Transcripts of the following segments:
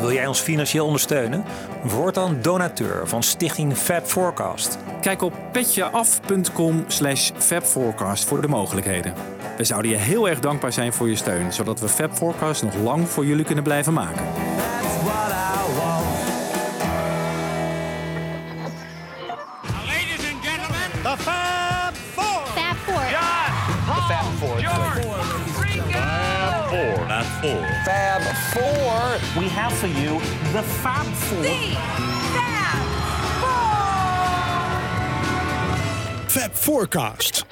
Wil jij ons financieel ondersteunen? Word dan donateur van Stichting Fab Forecast. Kijk op petjeaf.com slash fabforecast voor de mogelijkheden. We zouden je heel erg dankbaar zijn voor je steun, zodat we Fab Forecast nog lang voor jullie kunnen blijven maken. Fab Four. we have for you the Fab Four. Fab Forecast. Fab Forecast.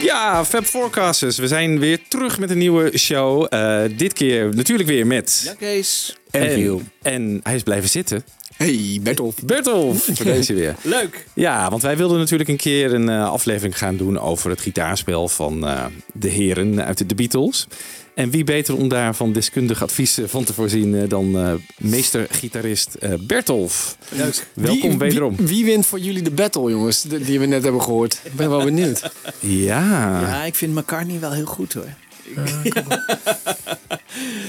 Ja, Fab Forecasters. We zijn weer terug met een nieuwe show. Eh, dit keer natuurlijk weer met... Ja, Kees. en, en hij is blijven zitten. Hey, Bertolf. Bertolf, voor deze weer. Leuk. Ja, want wij wilden natuurlijk een keer een eh, aflevering gaan doen over het gitaarspel van eh, de heren uit de Beatles. En wie beter om daarvan deskundig advies eh, van te voorzien eh, dan eh, meester-gitarist eh, Bertolf. Leuk. Welkom wie, wederom. Wie, wie wint voor jullie de battle, jongens, die die we net hebben gehoord? Ik ben wel benieuwd. Ja, Ja, ik vind McCartney wel heel goed hoor.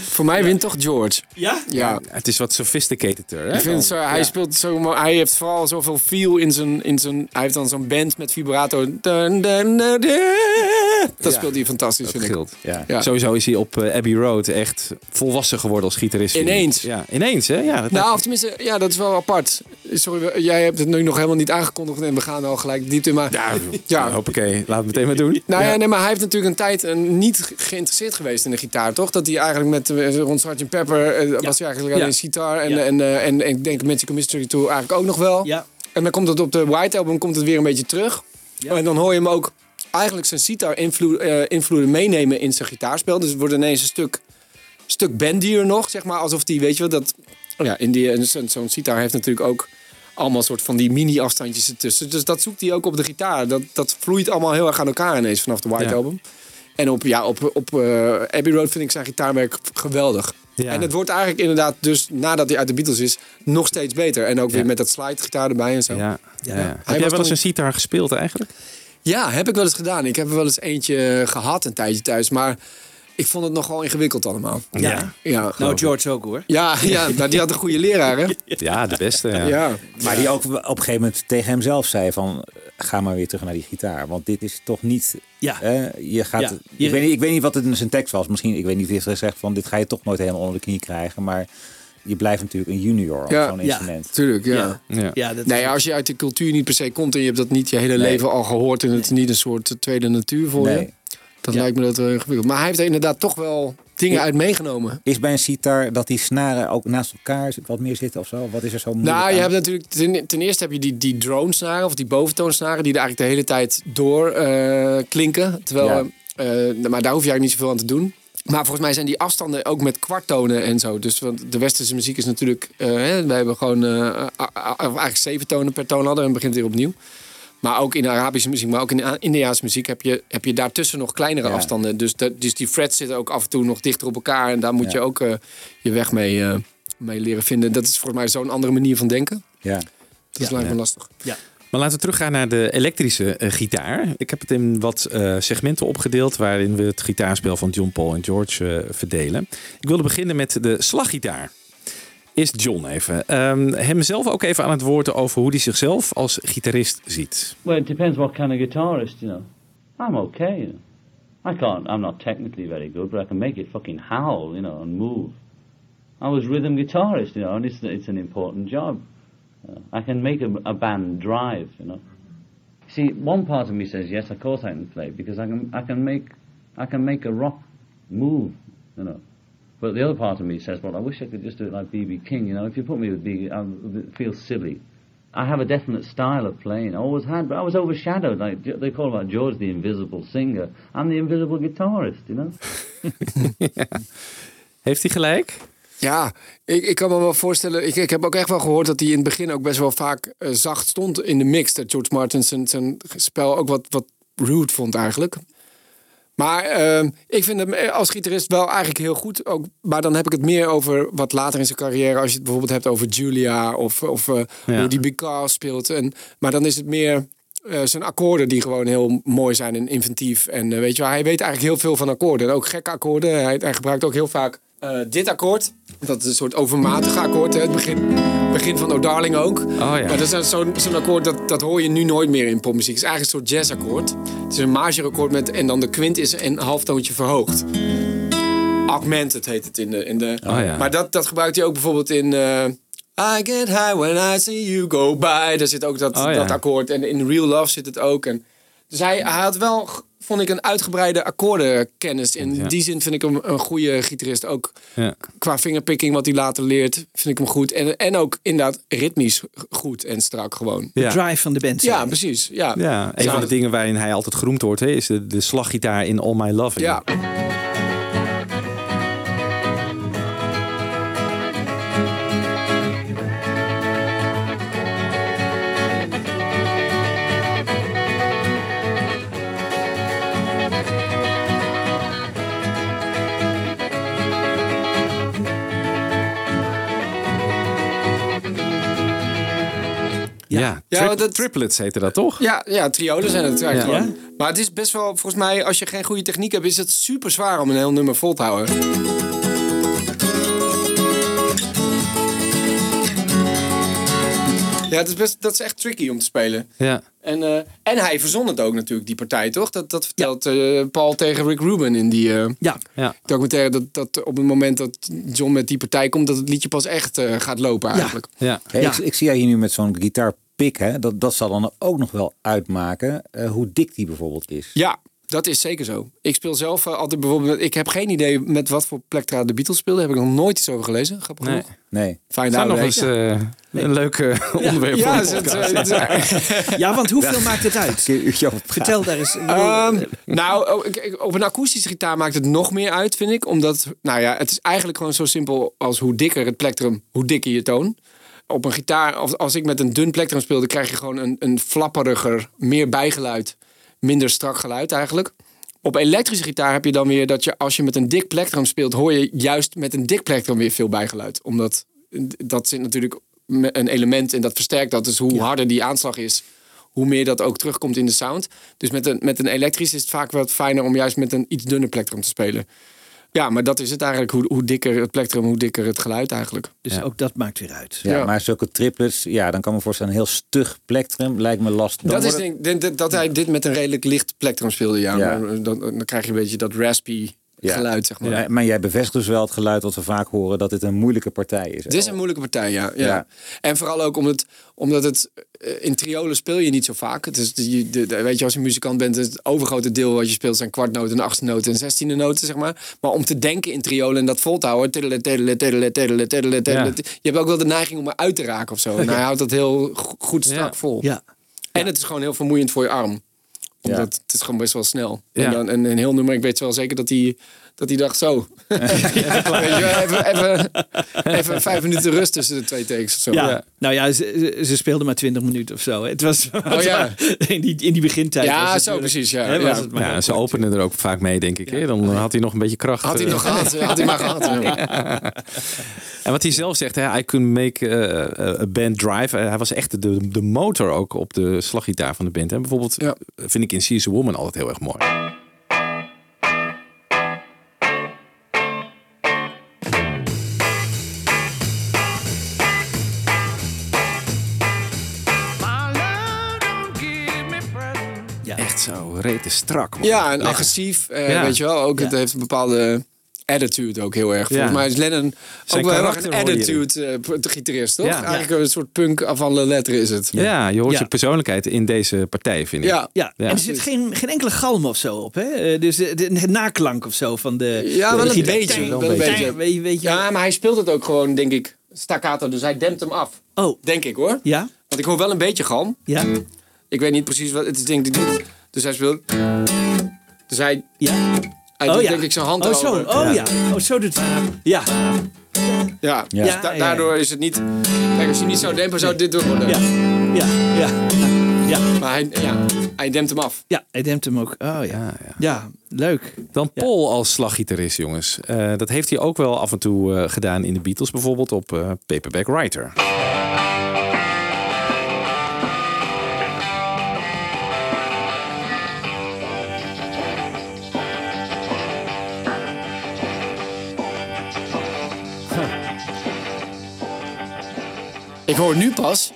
Voor mij wint toch George. Ja? Ja. het is wat sophisticateder. Hè? Ik vind het zo, hij speelt zo, hij heeft vooral zoveel feel in zijn, in zijn, hij heeft dan zo'n band met vibrato. Dun, dun, dun, dun. Dat speelt hij fantastisch, Dat vind ik. scheelt. Ja. Ja. Sowieso is hij op eh, Abbey Road echt volwassen geworden als gitarist. ik. Ineens. Ja, ineens hè? Ja, dat Nou, of tenminste, ja, dat is wel apart. Sorry, jij hebt het nu nog helemaal niet aangekondigd en we gaan al gelijk diepte. Maar ja, Ja. hoppakee. Laten we het meteen maar doen. Nou ja, nee, maar hij heeft natuurlijk een tijd eh, niet ge- geïnteresseerd geweest in de gitaar, toch? Dat hij eigenlijk met eh, rond Sgt. Pepper eh, was hij eigenlijk alleen gitaar. En, en, eh, en, en ik denk Magical Mystery Tour eigenlijk ook nog wel. Ja. En dan komt het op de White Album komt het weer een beetje terug. En dan hoor je hem ook eigenlijk zijn sitar invloed, invloeden meenemen in zijn gitaarspel. Dus het wordt ineens een stuk, stuk bandier nog, zeg maar. Alsof die, weet je wel, dat... Ja, in die, zo'n zo'n sitar heeft natuurlijk ook allemaal soort van die mini-afstandjes ertussen. Dus dat zoekt hij ook op de gitaar. Dat, dat vloeit allemaal heel erg aan elkaar ineens vanaf de White Ja. Album. En op, ja, op, op eh, Abbey Road vind ik zijn gitaarwerk geweldig. Ja. En het wordt eigenlijk inderdaad dus, nadat hij uit de Beatles is, nog steeds beter. En ook weer Ja. met dat slide gitaar erbij en zo. Ja. Ja, ja. Heb jij wel eens toen- een sitar gespeeld eigenlijk? heb ik wel eens gedaan. Ik heb er wel eens eentje gehad een tijdje thuis. Maar ik vond het nogal ingewikkeld allemaal. Ja. Ja, Nou, George ook hoor. ja, ja nou, die had een goede leraar, hè? Ja, de beste. Ja. Ja. Maar die ook op een gegeven moment tegen hemzelf zei van... ga maar weer terug naar die gitaar. Want dit is toch niet... Ja. eh, je gaat, Ja. Je- ik, weet niet, ik weet niet wat het in zijn tekst was. Misschien, ik weet niet hij heeft gezegd van... dit ga je toch nooit helemaal onder de knie krijgen. Maar je blijft natuurlijk een junior op Ja. zo'n Ja. instrument. Tuurlijk, ja. Ja. Ja. Ja, dat Nee, als je uit de cultuur niet per se komt en je hebt dat niet je hele leven al gehoord en het is niet een soort tweede natuur voor Nee. je, dan Ja. lijkt me dat wel ingewikkeld. Maar hij heeft er inderdaad toch wel dingen uit meegenomen. Is bij een sitar dat die snaren ook naast elkaar wat meer zitten of zo? Wat is er zo moeilijk Nou, je aan? hebt natuurlijk ten, ten eerste heb je die, die drone snaren of die boventoonsnaren die er eigenlijk de hele tijd door eh, klinken. Terwijl, eh, eh, maar daar hoef je eigenlijk niet zoveel aan te doen. Maar volgens mij zijn die afstanden ook met kwarttonen en zo. Dus want de westerse muziek is natuurlijk... eh, hè, wij hebben gewoon of eigenlijk zeven tonen per toon hadden en begint weer opnieuw. Maar ook in de Arabische muziek, maar ook in de Indiaanse muziek heb je, heb je daartussen nog kleinere Ja. afstanden. Dus, dat, dus die frets zitten ook af en toe nog dichter op elkaar. En daar moet Ja. je ook eh, je weg mee, eh, mee leren vinden. Dat is volgens mij zo'n andere manier van denken. Ja. Dat lijkt me lastig. Maar laten we teruggaan naar de elektrische eh, gitaar. Ik heb het in wat eh, segmenten opgedeeld waarin we het gitaarspel van John Paul en George eh, verdelen. Ik wilde beginnen met de slaggitaar. Is John even. Ehm hem zelf ook even aan het woord over hoe hij zichzelf als gitarist ziet. Well, it depends what kind of guitarist, you know. I'm okay. You know. I can't. I'm not technically very good, but I can make it fucking howl, you know, and move. I was rhythm guitarist, you know, and it's it's an important job. Uh, I can make a, a band drive, you know. See, one part of me says yes, of course I can play because I can I can make I can make a rock move, you know. But the other part of me says, well, I wish I could just do it like BB King, you know. If you put me with BB, I would feel silly. I have a definite style of playing. I always had, but I was overshadowed. Like they call about George the invisible singer. I'm the invisible guitarist, you know. Heeft hij gelijk? Ja, ik, ik kan me wel voorstellen. Ik, ik heb ook echt wel gehoord dat hij in het begin ook best wel vaak eh, zacht stond in de mix. Dat George Martin zijn, zijn spel ook wat, wat rude vond eigenlijk. Maar ehm, ik vind hem eh, als gitarist wel eigenlijk heel goed. Ook, maar dan heb ik het meer over wat later in zijn carrière. Als je het bijvoorbeeld hebt over Julia of, of eh, Ja. hoe die Because speelt. En, maar dan is het meer eh, zijn akkoorden die gewoon heel mooi zijn en inventief. En weet je wel, hij weet eigenlijk heel veel van akkoorden. En ook gekke akkoorden. Hij, hij gebruikt ook heel vaak eh, dit akkoord. Dat is een soort overmatige akkoord. Hè? Het begin, begin van Oh Darling ook. ja. Maar dat is zo'n zo'n akkoord dat, dat hoor je nu nooit meer in popmuziek. Het is eigenlijk een soort jazzakkoord. Het is een major akkoord met en dan de kwint is een halftoontje verhoogd. Augmented heet het in de. In de Oh ja. Maar dat, dat gebruikt hij ook bijvoorbeeld in. eh, I get high when I see you go by. Daar zit ook dat, Oh ja. dat akkoord. En in Real Love zit het ook. En, dus hij, hij had wel, vond ik, een uitgebreide akkoordenkennis. In Ja. die zin vind ik hem een goede gitarist. Ook Ja. qua fingerpicking, wat hij later leert, vind ik hem goed. En, en ook inderdaad ritmisch goed en strak gewoon. Ja. Drive van de band. Ja, precies. Ja, Ja, een van de dingen waarin hij altijd geroemd wordt, hè, is de, de slaggitaar in All My Loving. Ja. Ja, Ja, dat- triplets heette dat toch? Ja, ja, triolen zijn het eigenlijk Ja. Maar het is best wel, volgens mij, als je geen goede techniek hebt, is het super zwaar om een heel nummer vol te houden. Ja, het is best, dat is echt tricky om te spelen. Ja. En, eh, en hij verzon het ook natuurlijk, die partij, toch? Dat, dat vertelt eh, Paul tegen Rick Rubin in die eh, Ja. ja. documentaire. Dat, dat op het moment dat John met die partij komt, dat het liedje pas echt eh, gaat lopen eigenlijk. ja. Hey, Ja. ik, ik zie jij hier nu met zo'n gitaarpik. Hè? Dat, dat zal dan ook nog wel uitmaken eh, hoe dik die bijvoorbeeld is. Ja, dat is zeker zo. Ik speel zelf eh, altijd bijvoorbeeld... Ik heb geen idee met wat voor plektra de Beatles speelden. Daar heb ik nog nooit iets over gelezen. Grappig Nee. genoeg. Nee. Fijn Zou nog eens eh, een leuk onderwerp voor Ja, is- ja, want hoeveel maakt het uit? Vertel daar eens. Ehm, nou, oh, op een akoestische gitaar maakt het nog meer uit, vind ik. Omdat, nou ja, het is eigenlijk gewoon zo simpel als hoe dikker het plektrum, hoe dikker je toon. Op een gitaar, als, als ik met een dun plektrum speel, dan krijg je gewoon een, een flapperiger, meer bijgeluid, minder strak geluid eigenlijk. Op elektrische gitaar heb je dan weer dat je als je met een dik plektrum speelt, hoor je juist met een dik plektrum weer veel bijgeluid. Omdat dat zit natuurlijk een element en dat versterkt dat. Dus hoe harder die aanslag is, hoe meer dat ook terugkomt in de sound. Dus met een, met een elektrisch is het vaak wat fijner om juist met een iets dunner plektrum te spelen. Ja, maar dat is het eigenlijk. Hoe, hoe dikker het plektrum, hoe dikker het geluid eigenlijk. dus ook dat maakt weer uit. Ja, Ja. maar zulke triplets, ja, dan kan ik me voorstellen, een heel stug plektrum lijkt me lastig. Dan dat is denk, dat, hij dit met een redelijk licht plektrum speelde. Ja, Ja. Maar dan, dan krijg je een beetje dat raspy Ja. geluid, zeg maar. maar jij bevestigt dus wel het geluid wat we vaak horen, dat dit een moeilijke partij is. Het is een moeilijke partij, ja. ja. Ja. En vooral ook omdat, omdat het eh, in triolen speel je niet zo vaak. Het is, de, de, de- weet je, als je muzikant bent, het overgrote deel wat je speelt zijn kwartnoten, achtste noten en zestiende noten, zeg maar. Maar om te denken in triolen en dat vol te houden, tiddelen, tiddelen, tiddelen, tiddelen, tiddelen, tiddelen, Ja. je hebt ook wel de neiging om eruit te raken of zo. En hij houdt dat heel go- goed strak Ja. vol. Ja. En het is gewoon heel vermoeiend voor je arm. Omdat het is gewoon best wel snel. Ja. En, dan, en een heel nummer, ik weet wel zeker dat hij, dat hij dacht zo. Even, even, even vijf minuten rust tussen de twee takes of zo. Ja. nou ja, ze, ze- speelden maar 20 minuten of zo. Het was Oh ja. in, die, in die begintijd. Ja, was het zo precies, ja. hè, was Ja. het maar Ja, ze openen er ook vaak mee, denk ik. Hè? Dan had hij nog een beetje kracht. Had hij eh. nog gehad, had hij maar gehad. ja. En wat hij zelf zegt, hè, I can make eh, a band drive. Eh, hij was echt de, de motor ook op de slaggitaar van de band. Hè. Bijvoorbeeld Ja. eh, vind ik in She's a Woman altijd heel erg mooi. Zo rete strak. man. Ja, en agressief, eh, Ja. weet je wel. Ook, Het heeft een bepaalde attitude ook heel erg. Volgens Ja. mij is Lennon Zijn ook wel heel erg een attitude eh, de gitarist, toch? Ja. Eigenlijk een soort punk avant la lettre is het. Ja, je hoort Ja. je persoonlijkheid in deze partij, vind ik. Ja. Ja, Ja. en er zit geen, geen enkele galm of zo op. Hè? Eh, Dus de, de, de naklank of zo van de. Ja, de wel een beetje, wel een Tang, beetje. tang, Weet je, weet je. Ja, maar hij speelt het ook gewoon, denk ik, staccato. Dus hij dempt hem af. Oh, Denk ik hoor. ja? Want ik hoor wel een beetje galm. Ja? Ik weet niet precies wat. Het is denk ik. Dus hij speelt. Dus hij, Ja? hij oh doet ja. denk ik zijn hand Oh zo, oh ja. Oh zo doet hij. Ja. Ja, Ja. dus da- Ja, daardoor is het niet... Kijk, als je niet zou dempen, zou dit door worden. Ja. Ja. Ja. Ja. Maar hij, ja, hij dempt hem af. Ja, hij dempt hem ook. Oh ja. Ja, ja. Ja, leuk. Dan Paul als slaggitarist, jongens. Eh, dat heeft hij ook wel af en toe eh, gedaan in de Beatles, bijvoorbeeld op eh, Paperback Writer. Ik hoor nu pas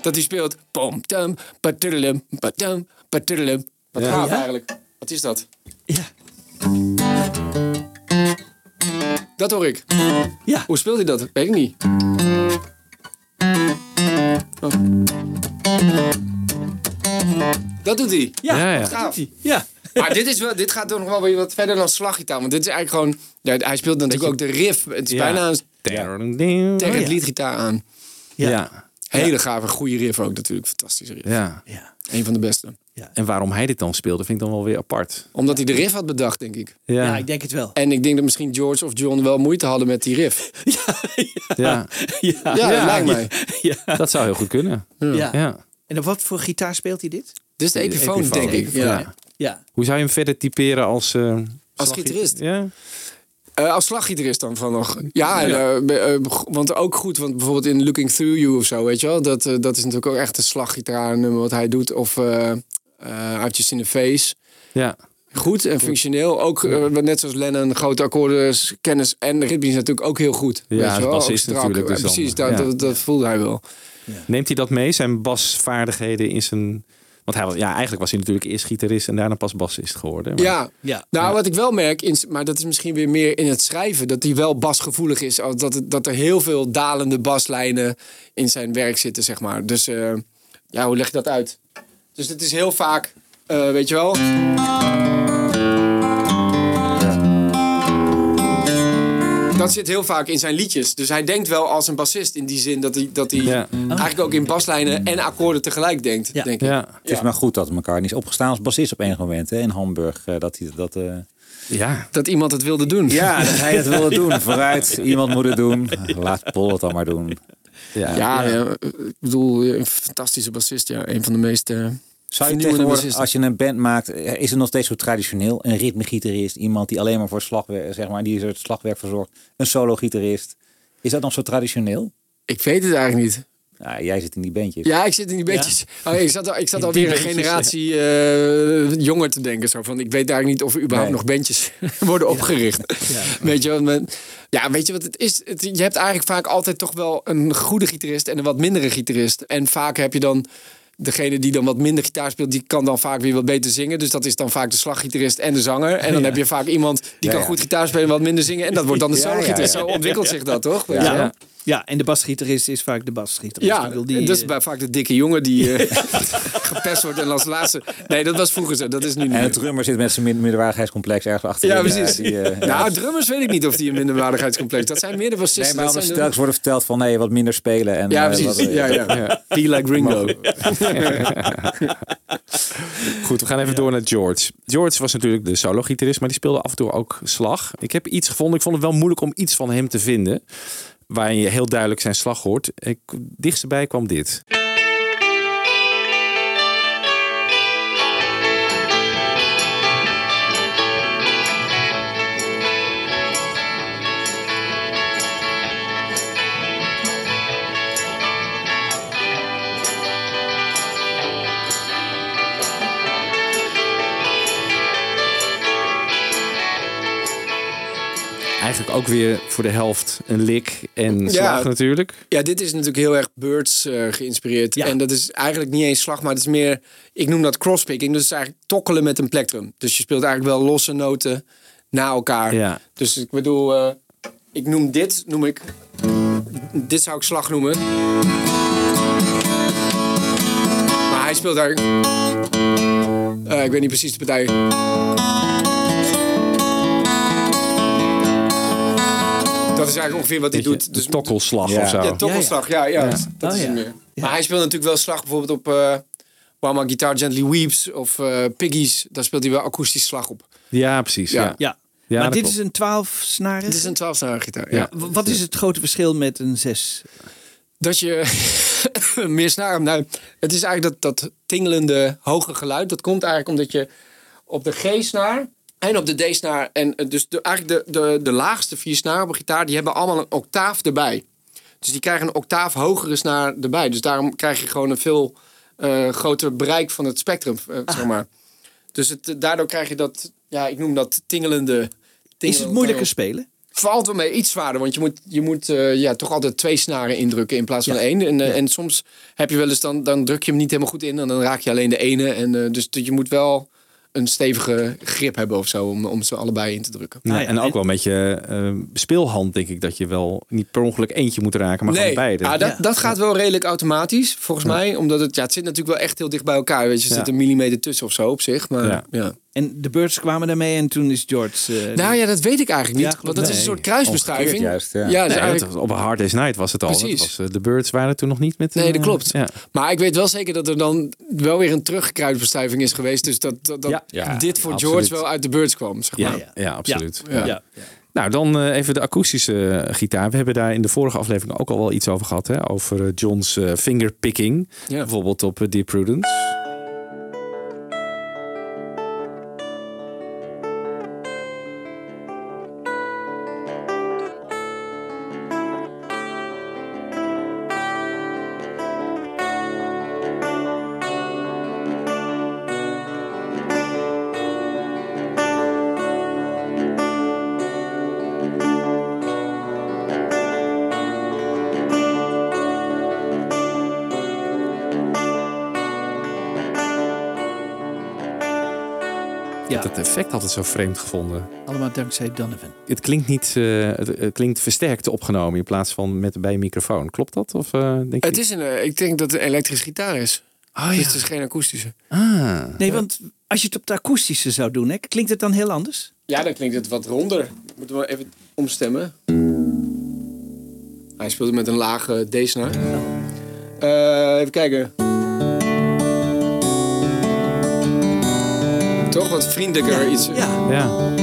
dat hij speelt... Pom, tam, patuddelum, patam, patuddelum. Wat Ja. Ja? eigenlijk. Wat is dat? Ja. Dat hoor ik. Ja. Hoe speelt hij dat? Weet ik niet. Oh. Dat doet hij. Ja. Ja, ja. gaaf. Ja. Maar dit, is wel, dit gaat toch nog wel weer wat verder dan slaggitaar. Want dit is eigenlijk gewoon... Ja, hij speelt natuurlijk ook de riff. Het is Ja. bijna een Ja. tegen het ja. liedgitaar aan. Ja. Hele gave, goede riff ook natuurlijk. Fantastische riff. ja. Ja. Een van de beste. En waarom hij dit dan speelde, vind ik dan wel weer apart. Omdat hij de riff had bedacht, denk ik. Ja, Ja, ik denk het wel. En ik denk dat misschien George of John wel moeite hadden met die riff. ja. Ja. Ja, Ja, dat lijkt mij. Ja. dat zou heel goed kunnen. ja. Ja. En op wat voor gitaar speelt hij dit? Dit is de Epiphone, Epiphone. denk ik. Ja. Ja. Ja. Hoe zou je hem verder typeren als... eh, Als gitarist? Ja. Eh, als slaggitarist dan van nog. Ja, en, eh, eh, want ook goed. Want bijvoorbeeld in Looking Through You of zo, weet je wel. Dat, dat is natuurlijk ook echt een slaggitaar nummer wat hij doet. Of Just in the Face. ja. Goed en functioneel. Ook net zoals Lennon, grote akkoorden, kennis en ritme is natuurlijk ook heel goed. Ja, weet je wel? bassist natuurlijk dus dan. Precies, dat, Ja. dat, dat voelde hij wel. Neemt hij dat mee, zijn basvaardigheden in zijn... Want hij, was- ja, eigenlijk was hij natuurlijk eerst gitarist en daarna pas bassist geworden. Maar- Ja, Ja. nou wat ik wel merk, in, maar dat is misschien weer meer in het schrijven, dat hij wel basgevoelig is. Dat, het- dat er heel veel dalende baslijnen in zijn werk zitten, zeg maar. Dus eh, ja, hoe leg je dat uit? Dus het is heel vaak, eh, weet je wel. Dat zit heel vaak in zijn liedjes. Dus hij denkt wel als een bassist in die zin dat hij, dat hij Ja. eigenlijk ook in baslijnen en akkoorden tegelijk denkt, Ja. denk ik. Ja. Het is maar goed dat McCartney is opgestaan als bassist op enig moment hè, in Hamburg. eh, dat hij dat. eh, Ja. Dat iemand het wilde doen. Ja, dat hij het wilde doen. Vooruit, iemand moet het doen. Laat Paul het dan maar doen. Ja. Ja, ja, ik bedoel, een fantastische bassist. Ja. Een van de meest... Zou je tegenwoordig, als je een band maakt, eh, is het nog steeds zo traditioneel? Een ritmegitarist, iemand die alleen maar voor slagwerk, zeg maar, die het slagwerk verzorgt. Een solo-gitarist. Is dat nog zo traditioneel? Ik weet het eigenlijk niet. Nou, jij zit in die bandjes. Ja, ik zit in die beetjes. Oh, ik zat, al- ik zat alweer een generatie eh, jonger te denken. Zo van, ik weet eigenlijk niet of er überhaupt Nee. nog bandjes worden opgericht. Ja. Weet je wat? Ja, weet je wat het is? Het- je hebt eigenlijk vaak altijd toch wel een goede gitarist en een wat mindere gitarist. En vaak heb je dan degene die dan wat minder gitaar speelt, die kan dan vaak weer wat beter zingen. Dus dat is dan vaak de slaggitarist en de zanger. En dan heb je vaak iemand die Ja, kan ja. goed gitaar spelen en wat minder zingen. En dat wordt dan de Ja, ja, solo-gitarist. ja. Zo ontwikkelt zich dat, toch? Ja. Ja, en de basgitarist is vaak de basgitarist. Ja, Ik bedoel, die, en dat is eh, bij vaak de dikke jongen die eh, gepest wordt en als laatste. Nee, dat was vroeger zo. Dat is nu niet. En de drummer zit met zijn min- minderwaardigheidscomplex ergens achter. Ja, precies. die, eh, ja. nou, drummers weet ik niet of die een minderwaardigheidscomplex. Dat zijn meer de bassisten. Nee, maar verteld van nee, wat minder spelen. En, Ja, eh, precies. wat- ja, ja. Be like Ringo. Goed, we gaan even door naar George. George was natuurlijk de solo-gitarist, maar die speelde af en toe ook slag. Ik heb iets gevonden. Ik vond het wel moeilijk om iets van hem te vinden. Waarin je heel duidelijk zijn slag hoort. Ik, dichtstbij kwam dit. Eigenlijk ook weer voor de helft een lik en slag natuurlijk. Ja, dit is natuurlijk heel erg Birds eh, geïnspireerd. Ja. En dat is eigenlijk niet eens slag, maar het is meer... Ik noem dat crosspicking. Dus het is eigenlijk tokkelen met een plektrum. Dus je speelt eigenlijk wel losse noten na elkaar. Ja. Dus ik bedoel, eh, ik noem dit, noem ik... Dit zou ik slag noemen. Maar hij speelt daar... eh, ik weet niet precies de partij. Dat is eigenlijk ongeveer wat hij doet. de Dus tokkelslag Ja. of zo. ja, tokkelslag, ja, ja. Ja. Dat Oh, is meer. Maar hij speelt natuurlijk wel slag bijvoorbeeld op eh While My Guitar Gently Weeps of eh, Piggies. Daar speelt hij wel akoestisch slag op. Ja, precies. Ja. Ja. Ja. Ja, maar dit is een 12 snaren. Het is een 12 gitaar. Ja. Wat is het grote verschil met een 6? Dat je meer snaar nou, Het is eigenlijk dat, dat tingelende hoge geluid. Dat komt eigenlijk omdat je op de G-snaar en op de D-snaar... en eh, dus de, eigenlijk de, de, de laagste vier snaren op een gitaar... die hebben allemaal een octaaf erbij. Dus die krijgen een octaaf hogere snaar erbij. Dus daarom krijg je gewoon een veel eh, groter bereik van het spectrum, eh, zeg maar. Dus het, daardoor krijg je dat, ja, ik noem dat tingelende... Is het moeilijker spelen? Valt wel mee, iets zwaarder. Want je moet, je moet ja, toch altijd twee snaren indrukken in plaats van één. En, en soms heb je wel eens, dan, dan druk je hem niet helemaal goed in. En dan raak je alleen de ene. En, dus je moet wel een stevige grip hebben of zo om, om ze allebei in te drukken. Nou ja, en ook wel een beetje eh, speelhand, denk ik, dat je wel niet per ongeluk eentje moet raken, maar gewoon beide. ah, dat, Ja. dat gaat wel redelijk automatisch, volgens mij. Omdat het, ja, het zit natuurlijk wel echt heel dicht bij elkaar. Weet je, er Ja. zit een millimeter tussen of zo op zich. Maar, Ja. En de Birds kwamen daarmee en toen is George... eh, Nou ja, dat weet ik eigenlijk niet. Ja, want dat is een soort kruisbestuiving. Juist, ja. ja, Nee, dus eigenlijk- op een Hard Day's Night was het al. Precies. Dat was, eh, de Birds waren toen nog niet met... Nee, eh, dat klopt. Ja. Maar ik weet wel zeker dat er dan wel weer een teruggekruisbestuiving is geweest. Dus dat, dat, dat Ja, ja, dit voor absoluut. George wel uit de Birds kwam. Zeg Ja, maar. ja, absoluut. Ja. ja. Nou, dan eh, even de akoestische eh, gitaar. We hebben daar in de vorige aflevering ook al wel iets over gehad. Hè? Over eh, John's eh, fingerpicking. Ja. Bijvoorbeeld op eh, Dear Prudence. Ja. het effect altijd zo vreemd gevonden. Allemaal dankzij Donovan. Het klinkt niet, eh, het, het klinkt versterkt opgenomen in plaats van met bij een microfoon. Klopt dat? Of eh, denk Het je? is een, eh, ik denk dat het een elektrische gitaar is. Oh, Dus ja. het is geen akoestische. Ah. Nee, want als je het op de akoestische zou doen, hè, klinkt het dan heel anders? Ja, dan klinkt het wat ronder. Moeten we even omstemmen. Hij speelde met een lage D-snaar. Eh, even kijken. Toch wat vriendelijker iets. Ja. Ja.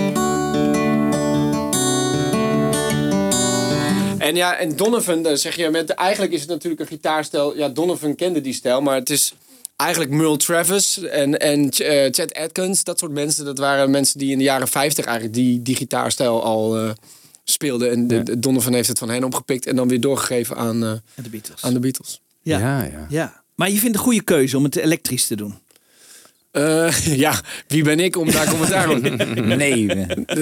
En ja, en Donovan, dan zeg je, met, eigenlijk is het natuurlijk een gitaarstijl. Ja, Donovan kende die stijl, maar het is eigenlijk Merle Travis en, en eh, Chet Atkins. Dat soort mensen, dat waren mensen die in de jaren 50 eigenlijk die, die gitaarstijl al eh, speelden. En de, de Donovan heeft het van hen opgepikt en dan weer doorgegeven aan, eh, de Beatles. aan de Beatles. Ja. Ja, ja. Ja. Maar je vindt een goede keuze om het elektrisch te doen. Eh, ja, wie ben ik om daar commentaar op Nee.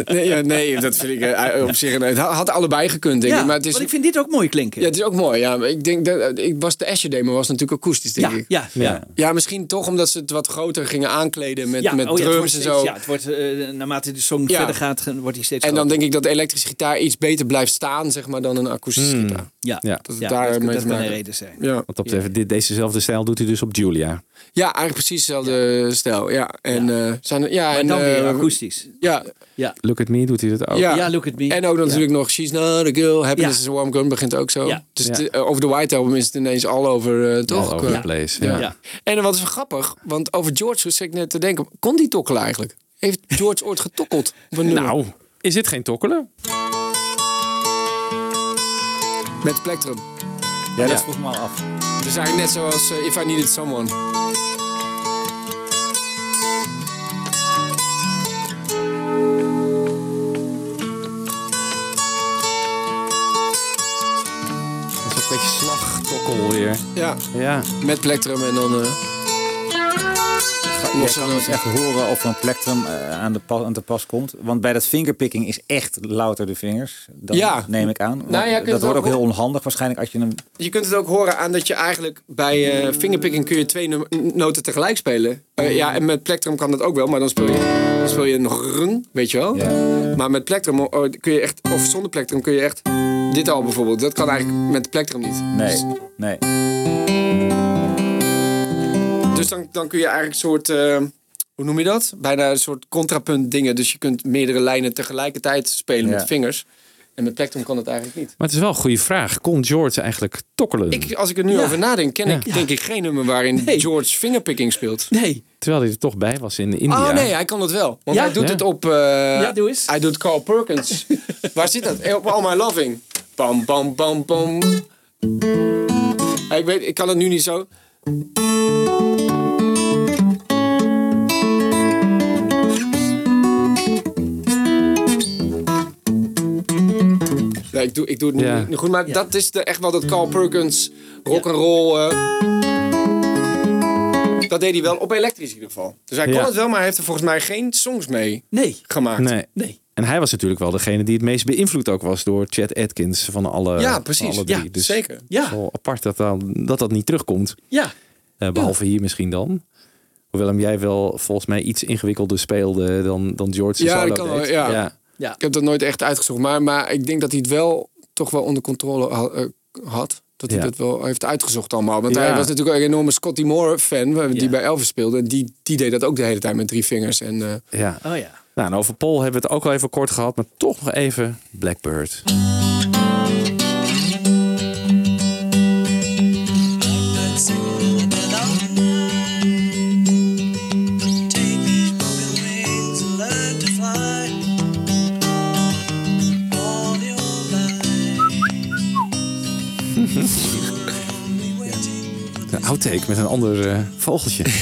nee, nee, dat vind ik eh, op zich... Het had allebei gekund, denk Ja, ik. Maar het is, want ik vind dit ook mooi klinken. ja, het is ook mooi. Ja, ik denk dat ik was de Asher demo was natuurlijk akoestisch, denk ja, ik. ja, ja. Ja. Ja, misschien toch omdat ze het wat groter gingen aankleden met, met oh drums wordt en zo. Ja, het wordt, eh, naarmate de song Ja. verder gaat, wordt hij steeds en dan groter. denk ik dat de elektrische gitaar iets beter blijft staan, zeg maar, dan een akoestische Hmm. gitaar. Ja, Ja. Dat het ja, daar dat, mee dat te kan een reden zijn. Ja. Wat dat betreft, dit, dezezelfde stijl doet hij dus op Julia. Ja, eigenlijk precies dezelfde stijl. Ja, en, eh, zijn ja, Maar en, dan weer eh, akoestisch. Ja, Look at Me doet hij dat ook. Ja. Ja, look at me. en ook dan natuurlijk nog She's Not a Girl, Happiness Ja. is a Warm Gun begint ook zo. Ja. Dus Ja. de- eh, over de White Album is het ineens all over, eh, toch? All over the place. Ja. Ja. Ja. En wat is wel grappig, want over George zit ik net te denken, kon die tokkelen eigenlijk? Heeft George ooit getokkeld? Nou, is dit geen tokkelen? Met Plectrum. Ja, dat vroeg me al af. Dus eigenlijk net zoals eh, If I Needed Someone. Dat is een beetje slagtokkel weer. Ja, Ja. met Plectrum en dan... eh Je Los kan dus echt horen of er een plectrum eh, aan, de pas, aan te pas komt. Want bij dat fingerpicking is echt louter de vingers. Dat Ja. neem ik aan. Nou ja, dat het wordt ook heel onhandig waarschijnlijk als je hem... Je kunt het ook horen aan dat je eigenlijk bij eh fingerpicking kun je twee noten tegelijk spelen. Eh, ja, en met Plectrum kan dat ook wel, maar dan speel je, dan speel je nog rung, weet je wel. Ja. Maar met Plectrum oh, kun je echt, of zonder Plectrum kun je echt, dit al bijvoorbeeld, dat kan eigenlijk met Plectrum niet. Nee, nee. Dus dan, dan kun je eigenlijk een soort, eh, hoe noem je dat? Bijna een soort contrapunt dingen. Dus je kunt meerdere lijnen tegelijkertijd spelen Ja. met vingers. En met plektrum kan het eigenlijk niet. Maar het is wel een goede vraag. Kon George eigenlijk tokkelen? Ik, als ik er nu Ja. over nadenk, ken ik denk ik geen nummer waarin Nee. George fingerpicking speelt. Nee. Terwijl hij er toch bij was in India. Oh nee, hij kan het wel. Want Ja? hij doet Ja. het op... eh, Ja, doe eens. Hij doet Carl Perkins. Waar zit dat? Eh, Op All My Loving. Bam, bam, bam, bam. Ik, weet, ik kan het nu niet zo. Ik, doe, ik doe het nu niet goed, maar dat is de, echt wel dat Carl Perkins rock and roll. eh, dat deed hij wel op elektrisch in ieder geval. Dus hij kon het wel, maar hij heeft er volgens mij geen songs mee Nee. gemaakt. Nee. Nee. En hij was natuurlijk wel degene die het meest beïnvloed ook was door Chet Atkins van alle, Ja, van precies. alle drie. Ja, dus zeker. Ja. wel apart dat, dan, dat dat niet terugkomt. Ja. Eh, behalve hier misschien dan. Hoewel hem jij wel volgens mij iets ingewikkelder speelde dan, dan George Ja, dat kan wel, ja. Ja. Ik heb dat nooit echt uitgezocht, maar, maar ik denk dat hij het wel toch wel onder controle eh, had. Dat hij Ja. dat wel heeft uitgezocht allemaal. Want Ja. hij was natuurlijk ook een enorme Scotty Moore fan, die Ja. bij Elvis speelde. En die, die deed dat ook de hele tijd met drie vingers. En, eh, Ja. Oh ja. Nou, en over Paul hebben we het ook al even kort gehad, maar toch nog even Blackbird. Outtake met een ander eh, vogeltje.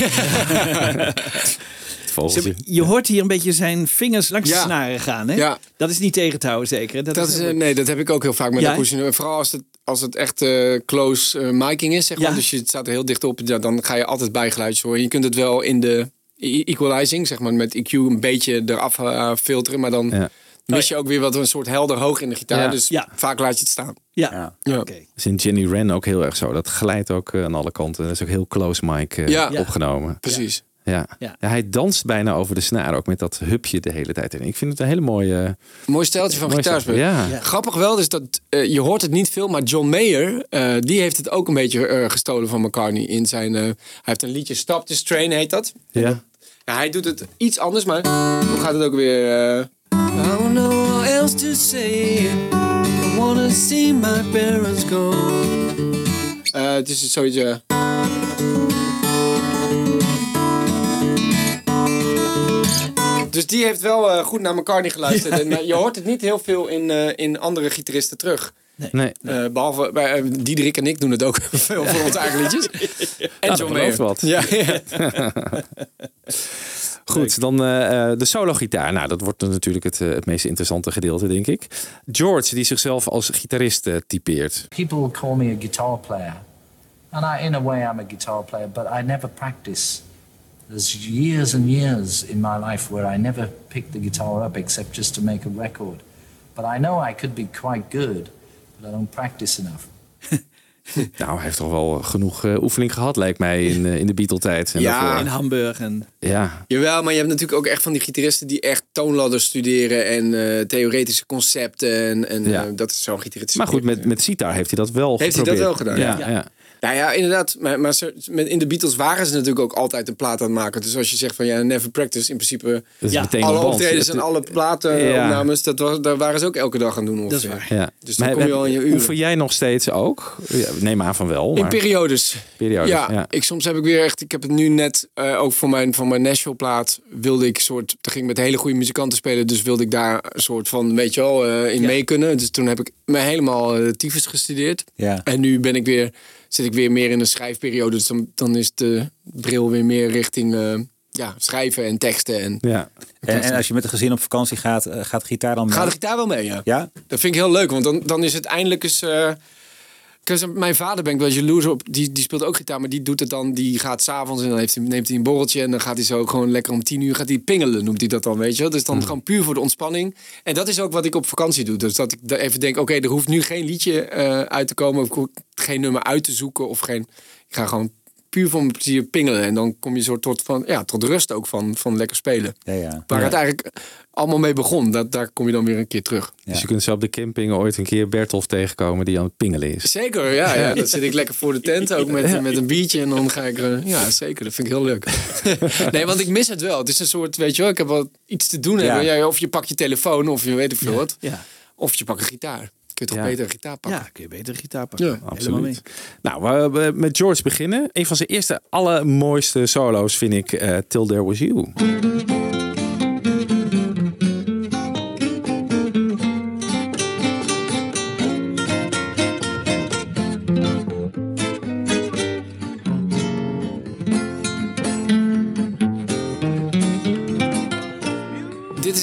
Je hoort hier een beetje zijn vingers langs de snaren gaan. Hè? Ja. Dat is niet tegen te houden zeker. Dat, dat is, eh, nee, dat heb ik ook heel vaak met Ja, cushion. Vooral als het, als het echt eh, close miking is, zeg maar. Ja. Dus je staat er heel dicht op. Ja, dan ga je altijd bijgeluidjes horen. Je kunt het wel in de e- equalizing, zeg maar, met EQ een beetje eraf filteren. Maar dan Ja. Mis je ook weer wat een soort helder hoog in de gitaar. Ja. Dus Ja. vaak laat je het staan. Ja. Ja. Dat is in Jenny Wren ook heel erg zo. Dat glijdt ook eh, aan alle kanten. Dat is ook heel close mic eh, Ja. opgenomen. Precies. Ja. Ja. Ja. hij danst bijna over de snaar ook met dat hupje de hele tijd. En ik vind het een hele mooie... Mooi steltje van mooie gitaarspelen. Ja. Ja. Grappig wel, dus dat eh, je hoort het niet veel, maar John Mayer, eh, die heeft het ook een beetje gestolen van McCartney in zijn. eh, hij heeft een liedje Stop This Train heet dat. Ja. Ja, hij doet het iets anders, maar hoe gaat het ook weer? I don't know what else to say. I wanna see my parents go. Eh, het is zoiets. eh, Dus die heeft wel eh, goed naar McCartney geluisterd. En, eh, je hoort het niet heel veel in, eh, in andere gitaristen terug. Nee. Eh, behalve bij Diederik en ik doen het ook veel voor onze eigen liedjes. En John belooft Mayer. wat. Ja, ja. Goed, dan eh, eh, de solo-gitaar. Nou, dat wordt natuurlijk het, eh, het meest interessante gedeelte, denk ik. George, die zichzelf als gitarist typeert. People call me a guitar player. And I, in a way, I'm a guitar player, but I never practice. There's years and years in my life where I never picked the guitar up except just to make a record. But I know I could be quite good, but I don't practice enough. Nou, hij heeft toch wel genoeg eh, oefening gehad, lijkt mij, in, eh, in de Beatle-tijd. En Ja. daarvoor. In Hamburg. En, Ja, Jawel, maar je hebt natuurlijk ook echt van die gitaristen die echt toonladders studeren en eh, theoretische concepten. En, en Ja. dat is zo'n gitarist. maar goed, met, met sitar heeft hij dat wel Heeft hij dat geprobeerd. wel gedaan? Ja, Ja. ja. Nou ja, inderdaad. Maar, maar in de Beatles waren ze natuurlijk ook altijd een plaat aan het maken. Dus als je zegt van ja, never practice, in principe Dat is Ja, meteen alle optredens en alle platenopnames, dat was, daar waren ze ook elke dag aan doen. Dat is ongeveer. waar. Ja. Dus dan Maar kom je al in je uren. Oefen jij nog steeds ook? Ja, neem aan van wel. In Maar periodes. periodes, Ja, ja. Ik, soms heb ik weer echt. Ik heb het nu net uh, ook voor mijn, voor mijn Nashville plaat. Wilde ik soort. Toen ging ik met hele goede muzikanten spelen. Dus wilde ik daar een soort van. Weet je wel, uh, in Ja. mee kunnen. Dus toen heb ik me helemaal uh, tyfus gestudeerd. Ja. En nu ben ik weer. Zit ik weer meer in een schrijfperiode. Dus dan, dan is de bril weer meer richting. Uh, ja, schrijven en teksten. En, ja. En, en als je met een gezin op vakantie gaat, uh, gaat de gitaar dan mee? Gaat de gitaar wel mee, ja. Ja? Dat vind ik heel leuk. Want dan, dan is het eindelijk eens. Uh, mijn vader ben ik wel jaloers op. Die, die speelt ook gitaar, maar die doet het dan. Die gaat s'avonds en dan heeft hij, neemt hij een borreltje. En dan gaat hij zo gewoon lekker om tien uur gaat hij pingelen, noemt hij dat dan, weet je wel. Dus dan mm. gewoon puur voor de ontspanning. En dat is ook wat ik op vakantie doe. Dus dat ik even denk, oké, okay, er hoeft nu geen liedje uh, uit te komen. Of geen nummer uit te zoeken. Of geen... Ik ga gewoon puur mijn plezier pingelen. En dan kom je soort tot, van, ja, tot rust ook van, van lekker spelen. Ja, ja. Waar ja. het eigenlijk allemaal mee begon. Dat, daar kom je dan weer een keer terug. Dus je kunt zo op de camping ooit een keer Bertolf tegenkomen die aan het pingelen is. Zeker, ja. ja. Dan zit ik lekker voor de tent ook met, met een biertje. En dan ga ik... Uh, ja, zeker. Dat vind ik heel leuk. nee, want ik mis het wel. Het is een soort, weet je wel, ik heb wel iets te doen. Ja. Ja, of je pakt je telefoon of je weet ik veel wat. Ja. Of je pakt een gitaar. Kun je toch Ja. beter een gitaar pakken? Ja, kun je beter gitaar pakken. Ja. Absoluut. Nou, we, we met George beginnen. Een van zijn eerste allermooiste solo's vind ik eh, Till There Was You.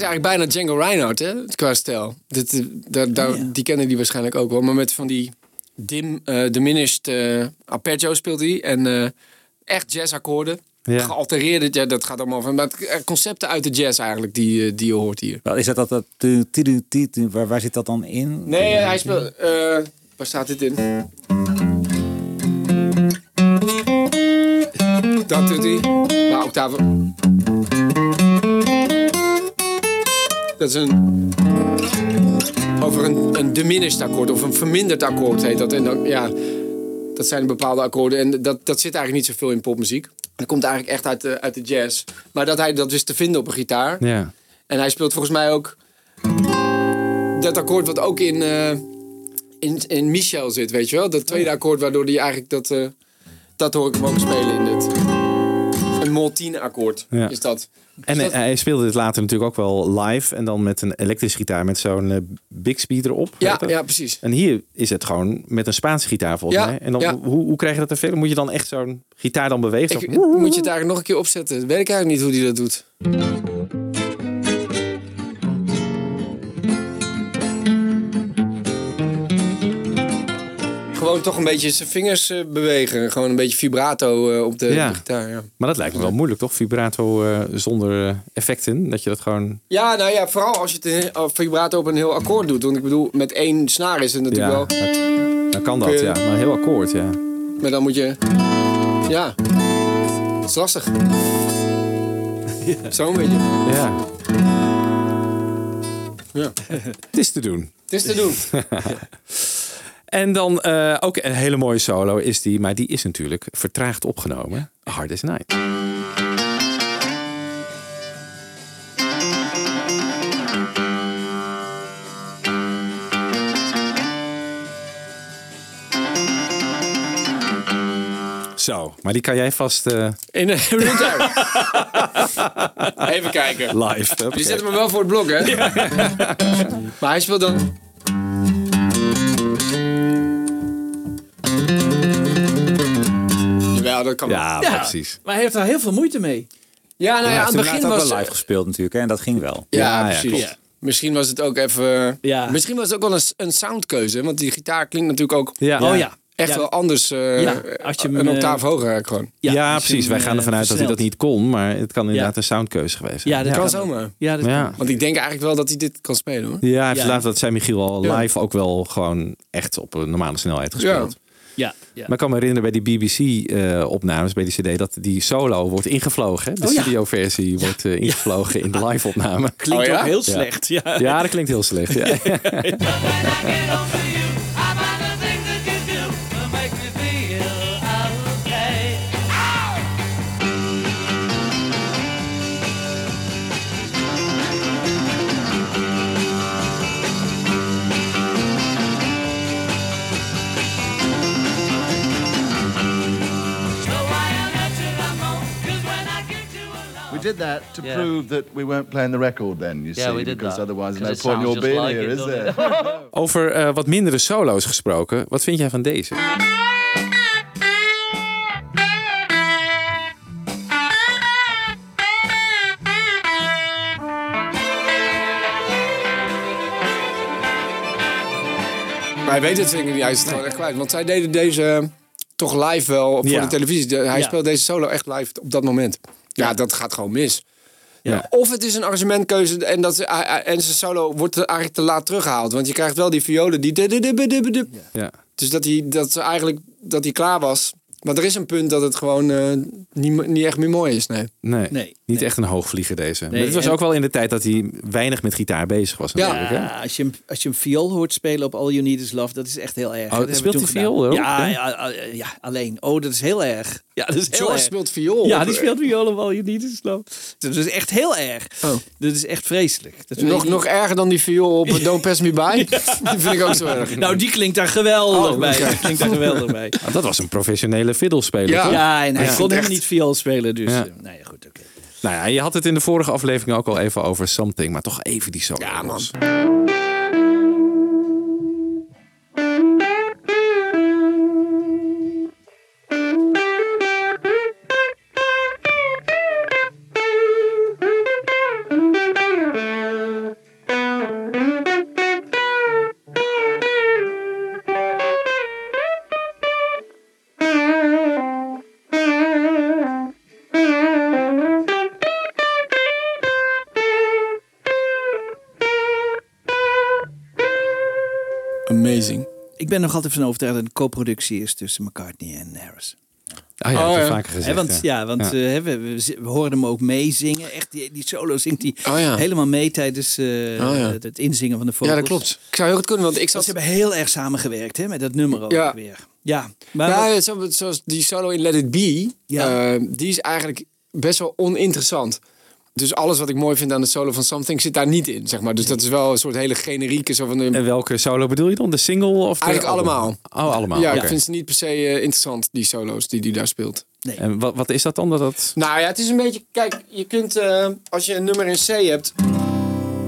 Is eigenlijk bijna Django Reinhardt, hè? Qua stijl. Dit, eh, daar, Die kennen die waarschijnlijk ook wel. Maar met van die dim, eh, diminished eh, arpeggio speelt hij. En eh, echt jazzakkoorden. Ja. Gealtereerde, ja, dat gaat allemaal van. Maar het, concepten uit de jazz eigenlijk, die, die je hoort hier. Wel, Is dat dat, dat tu- tu- tu- tu- tu- waar, waar zit dat dan in? Nee, hij speelt... eh, waar staat dit in? Dat doet hij. Maar octaven. Dat is een... Over een, een diminished akkoord of een verminderd akkoord heet dat. En dan, ja, dat zijn bepaalde akkoorden. En dat, dat zit eigenlijk niet zoveel in popmuziek. Dat komt eigenlijk echt uit de, uit de jazz. Maar dat hij dat wist te vinden op een gitaar. Ja. En hij speelt volgens mij ook dat akkoord wat ook in, eh, in, in Michel zit, weet je wel? Dat tweede akkoord waardoor hij eigenlijk dat... eh, dat hoor ik hem ook spelen in dit. Een mol 10 akkoord Ja. is dat. En dat- hij speelde dit later natuurlijk ook wel live. En dan met een elektrische gitaar met zo'n eh, Bixby erop. ja, ja, precies. En hier is het gewoon met een Spaanse gitaar volgens Ja, mij. En dan, ja. hoe, hoe krijg je dat te verder? Moet je dan echt zo'n gitaar dan bewegen? Ik, moet je het eigenlijk nog een keer opzetten? Weet ik eigenlijk niet hoe hij dat doet. Gewoon toch een beetje zijn vingers eh, bewegen. Gewoon een beetje vibrato eh, op de, Ja. de gitaar. Ja. Maar dat lijkt me wel moeilijk, toch? Vibrato eh, zonder effecten. Dat je dat gewoon... ja, nou ja, vooral als je het heel- vibrato op een heel akkoord doet. Want ik bedoel, met één snaar is het natuurlijk Ja, wel... dan kan dat, je- ja. Maar heel akkoord, ja. Maar dan moet je... Ja. Dat is lastig. Zo'n beetje. Ja, Ja. het is te doen. Het is te doen. En dan eh, ook een hele mooie solo is die, maar die is natuurlijk vertraagd opgenomen. Hard as Night. Zo, maar die kan jij vast eh, In een real Even kijken. live. Je zet me wel voor het blok, hè? maar hij speelt dan... Jawel, dat kan wel. Ja, Ja, precies. Maar hij heeft daar heel veel moeite mee. Ja, nou ja, hij aan het begin was... ook wel live gespeeld natuurlijk. Hè? En dat ging wel. Ja, Ja, ja, precies. klopt. Ja. Misschien was het ook even... Ja. Misschien was het ook wel een, een soundkeuze. Want die gitaar klinkt natuurlijk ook Ja. Oh ja. echt Ja. wel anders. eh, Ja, als je hem, een eh, octaaf hoger eigenlijk gewoon. Ja, precies. Wij gaan eh, ervan uit dat hij dat niet kon, maar het kan inderdaad een soundkeuze geweest zijn. Ja, dat Kan zomaar. Ja, dat Ja. Want ik denk eigenlijk wel dat hij dit kan spelen, hoor. Ja, hij heeft Ja. later, dat zei Michiel al, Ja. live ook wel gewoon echt op een normale snelheid gespeeld. Ja, ja. Maar ik kan me herinneren bij die BBC-opnames, bij die CD, dat die solo wordt ingevlogen. Hè? De Oh ja. studioversie wordt eh, ingevlogen in de live-opname. Klinkt Oh ja? ook heel Ja. slecht. Ja. Ja, dat klinkt heel slecht. did that to Yeah. prove that we weren't playing the record then, you Yeah, see, we did because that. otherwise no point in your being like here, it, is there? it? Over eh, wat mindere solo's gesproken, wat vind jij van deze? Maar hij weet het zeker niet. Hij is het gewoon echt kwijt. Want zij deden deze eh, toch live wel voor Ja. de televisie. Hij Ja. speelt deze solo echt live op dat moment. Ja, dat gaat gewoon mis. Ja. Of het is een arrangementkeuze en, dat, en zijn solo wordt er eigenlijk te laat teruggehaald. Want je krijgt wel die violen die... Ja. Dus dat hij, dat ze eigenlijk dat hij klaar was Maar er is een punt dat het gewoon eh, niet, niet echt meer mooi is. Nee. Nee, Nee, niet nee. echt een hoogvlieger deze. maar Nee, dit was en- ook wel in de tijd dat hij weinig met gitaar bezig was Ja. natuurlijk. hè? Ja, als je, hem, als je hem viool hoort spelen op All You Need Is Love, dat is echt heel erg. Oh, Dat speelt hij viool ook? Ja, Ja. ja, alleen. Oh, dat is heel erg. Ja, dat is heel George erg. speelt viool. Ja, die speelt viool op All You Need Is Love. Dat is echt heel erg. Oh. Dat is echt vreselijk. Dat Nog, nog erger dan die viool op Don't Pass Me By. Die vind ik ook zo erg. Nou, die klinkt daar geweldig Oh, bij. Die klinkt daar geweldig bij. Ah, dat was een professionele Ja. toch? Ja, en hij Ja. kon helemaal Echt. niet viool spelen. Dus, Ja. eh, nou ja, goed, oké. Nou ja, je had het in de vorige aflevering ook al even over Something, maar toch even die solo. Ja, man. Ben nog altijd van overtuigd dat het een co-productie is tussen McCartney en Harris. Ah ja, dat Oh, heb je ja. vaker gezegd. Hè, want ja, want Ja. eh, hè, we, we, we hoorden hem ook meezingen. Echt, die, die solo zingt hij Oh ja. helemaal mee tijdens eh, Oh ja. het inzingen van de vocals. Ja, dat klopt. Ik zou heel goed kunnen, want ik zat... ze hebben heel erg samengewerkt hè, met dat nummer ook Ja. weer. Ja, maar Ja, wat- zo- zoals die solo in Let It Be, Ja. eh, die is eigenlijk best wel oninteressant. Dus alles wat ik mooi vind aan de solo van Something zit daar niet in, zeg maar. Dus dat is wel een soort hele generieke zo van de... En welke solo bedoel je dan? De single of de Eigenlijk album? allemaal. Oh, allemaal. ja, ik vind ze niet per se eh, interessant, die solo's die die daar speelt. En wat, wat is dat dan? Dat dat... Nou ja, het is een beetje... Kijk, je kunt... eh, als je een nummer in C hebt,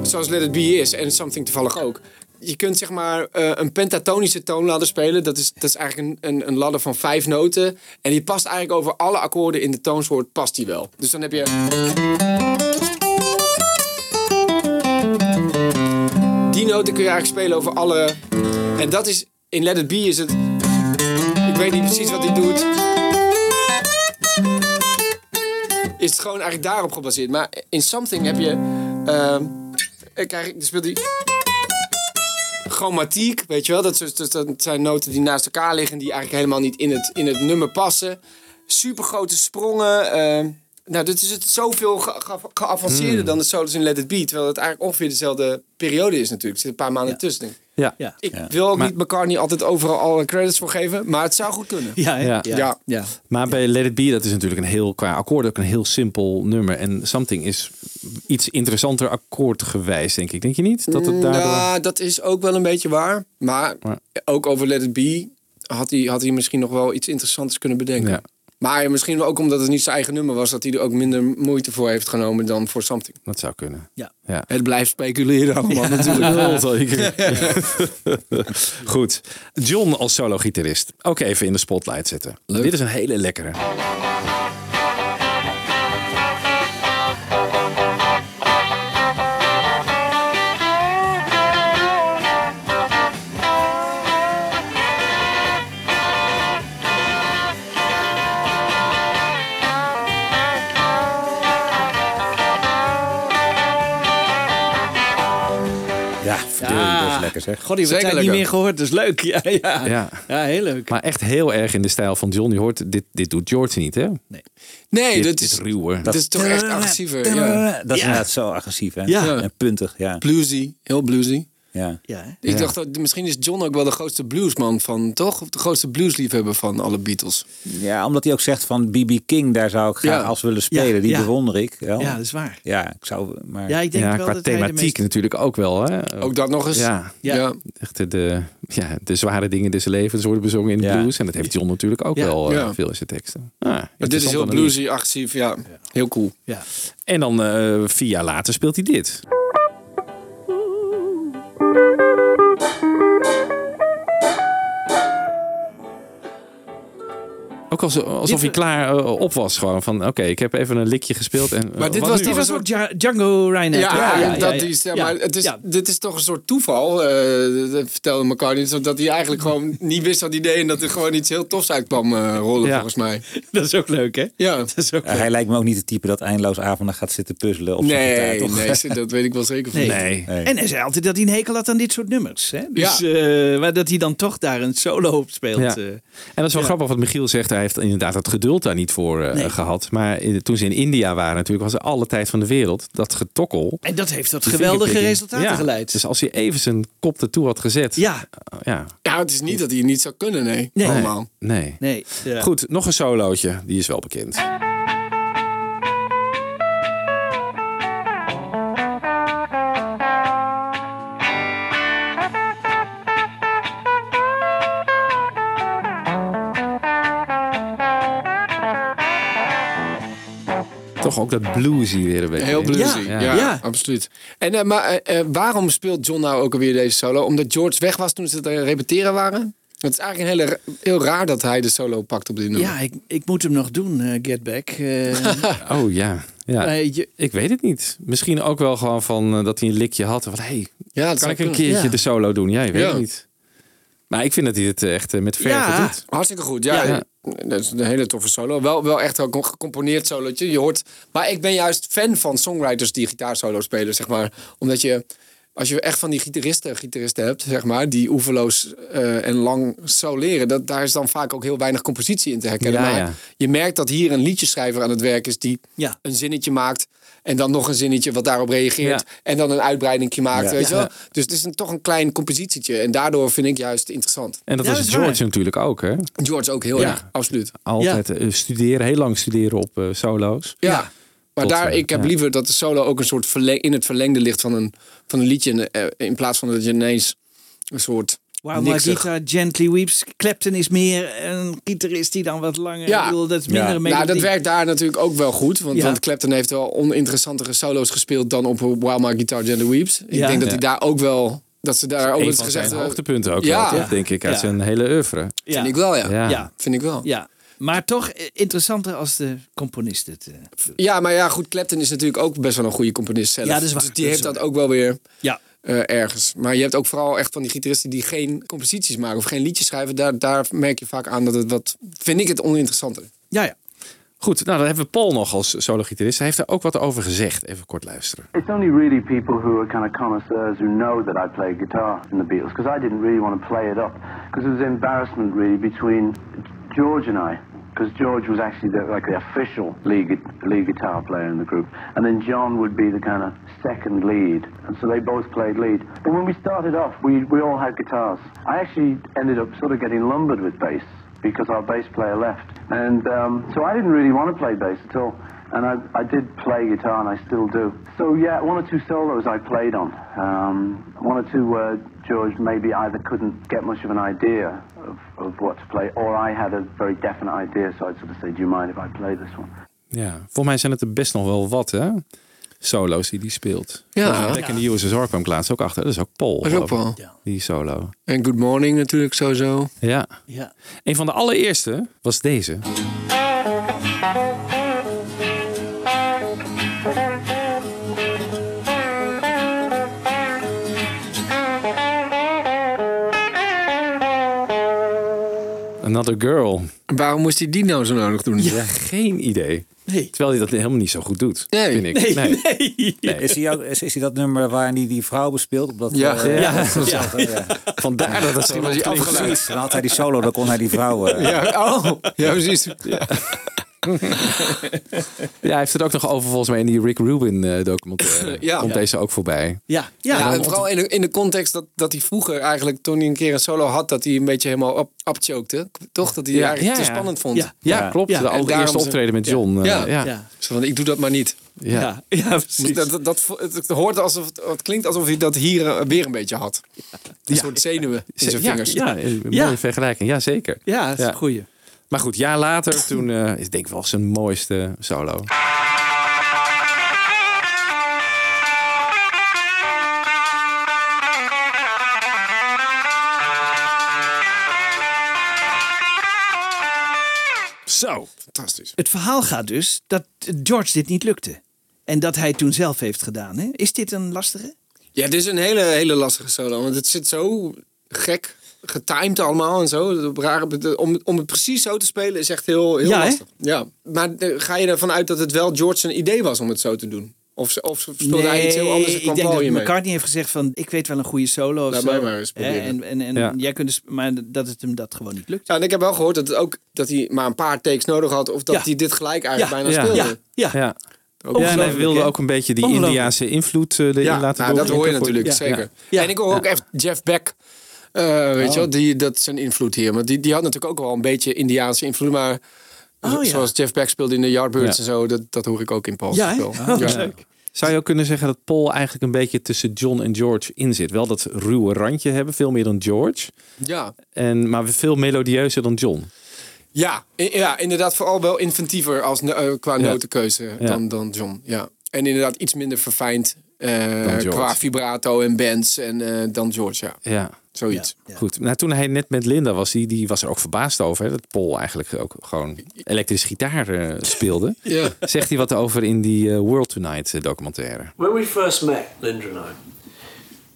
zoals Let It Be is, en Something toevallig ook... Je kunt zeg maar eh, een pentatonische toonladder spelen. Dat is, dat is eigenlijk een, een, een ladder van vijf noten. En die past eigenlijk over alle akkoorden in de toonsoort, past die wel. Dus dan heb je... Die noten kun je eigenlijk spelen over alle... En dat is... In Let It Be is het... Ik weet niet precies wat hij doet. Is het gewoon eigenlijk daarop gebaseerd. Maar in Something heb je... ehm, eh, ik, dan speelt hij... Chromatiek, weet je wel? Dat, dat, dat zijn noten die naast elkaar liggen... die eigenlijk helemaal niet in het, in het nummer passen. Super grote sprongen. ehm, nou, dit is het zoveel ge- ge- geavanceerder dan de solos in Let It Be. Terwijl het eigenlijk ongeveer dezelfde periode is natuurlijk. Er zitten een paar maanden tussen. Ja. ja. Ik wil ook Maar- niet McCartney altijd overal alle credits voor geven. Maar het zou goed kunnen. Ja, hè? Ja. ja. Ja. ja. Maar bij Let It Be, dat is natuurlijk een heel, qua akkoord ook een heel simpel nummer. En Something is iets interessanter akkoordgewijs, denk ik. Denk je niet? Dat het daardoor... Ja, dat is ook wel een beetje waar. Maar Maar- ook over Let It Be had hij, had hij misschien nog wel iets interessants kunnen bedenken. Maar misschien ook omdat het niet zijn eigen nummer was... dat hij er ook minder moeite voor heeft genomen dan voor Something. Dat zou kunnen. Ja. ja. Het blijft speculeren allemaal natuurlijk. Goed. John als solo-gitarist. Ook even in de spotlight zetten. Dit is een hele lekkere. Ja, verdorie, dat is lekker zeg. God, die hebben tijd niet meer gehoord. Dat is leuk. Ja, ja. Ja. ja. heel leuk. Maar echt heel erg in de stijl van John. Je hoort, dit, dit doet George niet, hè? Nee, Dit, dit dit is, ruwe. dit is toch echt agressiever. Ja. Dat is Ja. inderdaad zo agressief, hè? Ja. En puntig, ja. Bluesy, heel bluesy. Ja. Ja? Ik Ja. dacht, dat, misschien is John ook wel de grootste bluesman van, toch? Of de grootste bluesliefhebber van alle Beatles. ja, omdat hij ook zegt van B.B. King, daar zou ik graag Ja. als willen spelen. Ja, Die ja. bewonder ik. Wel. ja, dat is waar. Ja, ik zou... Maar... Ja, ik denk Ja, wel qua dat hij de thematiek meest- natuurlijk ook wel, hè? Ook dat nog eens. Ja, Ja. ja. echt de, de, ja, de zware dingen des levens worden bezongen in de Ja. blues. En dat heeft John natuurlijk ook Ja. wel eh, Ja. veel in zijn teksten. Ah, Maar dit is heel bluesy, agressief. Ja, heel cool. Ja. En dan eh, vier jaar later speelt hij dit. thank you. Ook alsof, alsof Dit- hij klaar eh, op was gewoon. Van oké, ik heb even een likje gespeeld. En, Maar dit was Die was ook Ja- Django Reinhardt. Ja, dat is, ja, maar het is, Ja. dit is toch een soort toeval, eh, dat vertelde McCartney. Dat hij eigenlijk gewoon niet wist wat hij deed en dat er gewoon iets heel tofs uit kwam eh, rollen, Ja. volgens mij. Dat is ook leuk, hè? Ja. Dat is ook hij lijkt me ook niet het type dat eindeloos avonden gaat zitten puzzelen. Op Nee, gitaar, toch? nee, dat weet ik wel zeker van. Nee. Nee. Nee. En hij zei altijd dat hij een hekel had aan dit soort nummers. Hè? Dus Ja. eh, maar dat hij dan toch daar een solo op speelt. Ja. En dat is wel Ja. grappig wat Michiel zegt. Hij heeft inderdaad het geduld daar niet voor eh, Nee. gehad. Maar toen ze in India waren natuurlijk, was er alle tijd van de wereld. Dat getokkel. En dat heeft tot geweldige resultaten Ja, geleid. Dus als hij even zijn kop ertoe had gezet. Ja, eh, ja. Ja, het is niet dat hij het niet zou kunnen, nee. Nee. Allemaal. Nee. nee. Ja. Goed, nog een solootje. Die is wel bekend. Toch ook dat bluesy weer een beetje. Heel bluesy, Ja, ja, ja. absoluut. En, eh, maar eh, eh, waarom speelt John nou ook alweer deze solo? Omdat George weg was toen ze het repeteren waren? Het is eigenlijk een hele, heel raar dat hij de solo pakt op dit nummer. Ja, ik, ik moet hem nog doen, Get Back. Eh, Oh ja. ja. eh, je- Ik weet het niet. Misschien ook wel gewoon van dat hij een likje had. Van, hey, Ja, kan ik een kunnen. keertje Ja. de solo doen? Ja, je weet Ja. het niet. Maar ik vind dat hij het eh, echt eh, met verve Ja. doet. Hartstikke goed, ja. Ja. Dat is een hele toffe solo. Wel, wel echt ook een gecomponeerd solootje. Je hoort, maar ik ben juist fan van songwriters die gitaarsolo spelen, zeg maar. Omdat je, als je echt van die gitaristen, gitaristen hebt, zeg maar, die oeverloos eh, en lang soleren, dat, daar is dan vaak ook heel weinig compositie in te herkennen. Ja, maar ja. je merkt dat hier een liedjeschrijver aan het werk is die Ja. een zinnetje maakt. En dan nog een zinnetje wat daarop reageert. Ja. En dan een uitbreiding maakt. Ja. Weet je wel? Ja. Dus het is een, toch een klein compositietje. En daardoor vind ik juist interessant. En dat Ja, was dat is George waar. natuurlijk ook, hè? George ook heel Ja. erg, absoluut. Altijd eh, studeren, heel lang studeren op eh, solo's. Ja. Maar daar, ik heb ja. liever dat de solo ook een soort verleng, in het verlengde ligt van een, van een liedje. eh, In plaats van dat je ineens een soort. While my niksig- guitar gently weeps. Clapton is meer een gitarist die dan wat langer... Ja. Bedoel, dat is minder Ja. Nou, dat werkt daar natuurlijk ook wel goed. Want, Ja. want Clapton heeft wel oninteressantere solo's gespeeld dan op While My Guitar Gently Weeps. Ik Ja. denk dat Ja. hij daar ook wel. Dat ze daar ook Een eens gezegd hebben. hoogtepunten ook Ja. wel, toch, denk ik, uit Ja. zijn hele oeuvre. ja. Vind ik wel, ja. Ja. Ja. Vind ik wel. ja. Maar toch eh, interessanter als de componist het eh. Ja, maar ja, goed. Clapton is natuurlijk ook best wel een goede componist zelf. Ja, dat is waar. Dus die Dat heeft dat ook wel weer. Ja. eh, ergens. Maar je hebt ook vooral echt van die gitaristen die geen composities maken of geen liedjes schrijven. Daar, daar merk je vaak aan dat het wat, vind ik het oninteressanter. Ja, ja. Goed, nou dan hebben we Paul nog als solo-gitarist. Hij heeft er ook wat over gezegd. Even kort luisteren. It's only really people who are kind of connoisseurs who know that I play guitar in the Beatles because I didn't really want to play it up because there was embarrassment really between George and I because George was actually the, like the official lead, lead guitar player in the group and then John would be the kind of second lead and so they both played lead. But when we started off, we, we all had guitars. I actually ended up sort of getting lumbered with bass because our bass player left. And um, so I didn't really want to play bass at all. And I, I did play guitar and I still do. So yeah, one or two solos I played on. Um, one or two where George maybe either couldn't get much of an idea of, of what to play or I had a very definite idea. So I'd sort of say, do you mind if I play this one? Ja, volgens mij zijn het er best nog wel wat, hè? Solo's die die speelt. Ja. Back in the USSR kwam ik laatst ook achter. Dat is ook Paul. Dat is ook Paul. Die solo. En Good Morning natuurlijk sowieso. Ja. ja. Een van de allereerste was deze. Another Girl. Waarom moest hij die nou zo nodig doen? Ja, geen idee. Nee. Terwijl hij dat helemaal niet zo goed doet, Nee. vind ik. Nee, nee. Is, hij ook, is, is hij dat nummer waarin hij die vrouw bespeelt? Op dat, Ja. eh, Ja. dat Ja. ja. Vandaar dat het zo was afgeleid. Dan had hij die solo, dan kon hij die vrouw... eh, Ja, oh, ja precies. Ja, hij heeft het ook nog over volgens mij in die Rick Rubin eh, documentaire. Ja. Komt deze ook voorbij. Ja, ja. Ja, en vooral in de, in de context dat, dat hij vroeger eigenlijk, toen hij een keer een solo had, dat hij een beetje helemaal op, opchokte. Toch? Dat hij Ja, eigenlijk ja, te ja. spannend vond. Ja. Ja, Ja. klopt. Ja. De allereerste optreden met John. eh, Ja. ja. ja. Zo van, ik doe dat maar niet. Ja. Ja, ja, precies. Dat, dat, dat, het, hoort alsof het, het klinkt alsof hij dat hier eh, weer een beetje had. Een soort zenuwen in zijn Ja, vingers. Ja, een mooie Ja. vergelijking. Ja, zeker. Ja, dat is Ja. een goeie. Maar goed, jaar later, toen eh, is denk ik wel zijn mooiste solo. Zo. Fantastisch. Het verhaal gaat dus dat George dit niet lukte. En dat hij het toen zelf heeft gedaan. Hè? Is dit een lastige? Ja, dit is een hele, hele lastige solo. Want het zit zo gek getimed allemaal en zo. Rare, om, om het precies zo te spelen is echt heel, heel Ja, hè? lastig. Ja, maar ga je ervan uit dat het wel George zijn idee was om het zo te doen? Of, ze- of speelde hij iets heel anders ik kwam denk dat? McCartney heeft gezegd van... ik weet wel een goede solo of Laat zo. maar eens proberen. En, en, en Ja. jij kunt dus, maar dat het hem dat gewoon niet lukt. Ja, en ik heb wel gehoord dat, het ook, dat hij maar een paar takes nodig had. Of dat Ja. hij dit gelijk eigenlijk Ja. bijna Ja. speelde. Ja, ja. Ja. En hij wilde hè? ook een beetje die. Indiaanse invloed eh, erin Ja, laten nou, dat hoor je natuurlijk, zeker. Ja. En ik hoor ook echt Jeff Beck. Eh, weet je wel, die, dat is een invloed hier. Maar die, die had natuurlijk ook wel een beetje Indiaanse invloed. Maar Oh, ja. zoals Jeff Beck speelde in de Yardbirds Ja. en zo, dat, dat hoor ik ook in Paul's Ja, hè? spel. Oh, ja. leuk. Zou je ook kunnen zeggen dat Paul eigenlijk een beetje tussen John en George in zit? Wel dat ruwe randje hebben, veel meer dan George. Ja. En, maar veel melodieuzer dan John. Ja, ja, inderdaad vooral wel inventiever als, eh, qua Ja. notenkeuze Ja. dan, dan John. Ja. En inderdaad iets minder verfijnd eh, qua vibrato en bands en, eh, dan George. Ja, Ja. Zoiets. Goed. Nou, toen hij net met Linda was, die, die was er ook verbaasd over. Hè, dat Paul eigenlijk ook gewoon elektrische gitaar eh, speelde. Ja. Zegt hij wat over in die eh, World Tonight eh, documentaire. When we first met, Linda and I,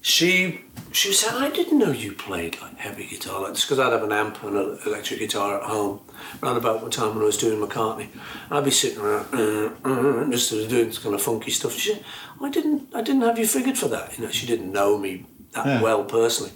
she she said, I didn't know you played like heavy guitar like this because I'd have an amp and an electric guitar at home. Around about the time when I was doing McCartney, I'd be sitting around uh, uh, just sort of doing this kind of funky stuff. She said, I didn't I didn't have you figured for that. You know, she didn't know me that Yeah. well personally.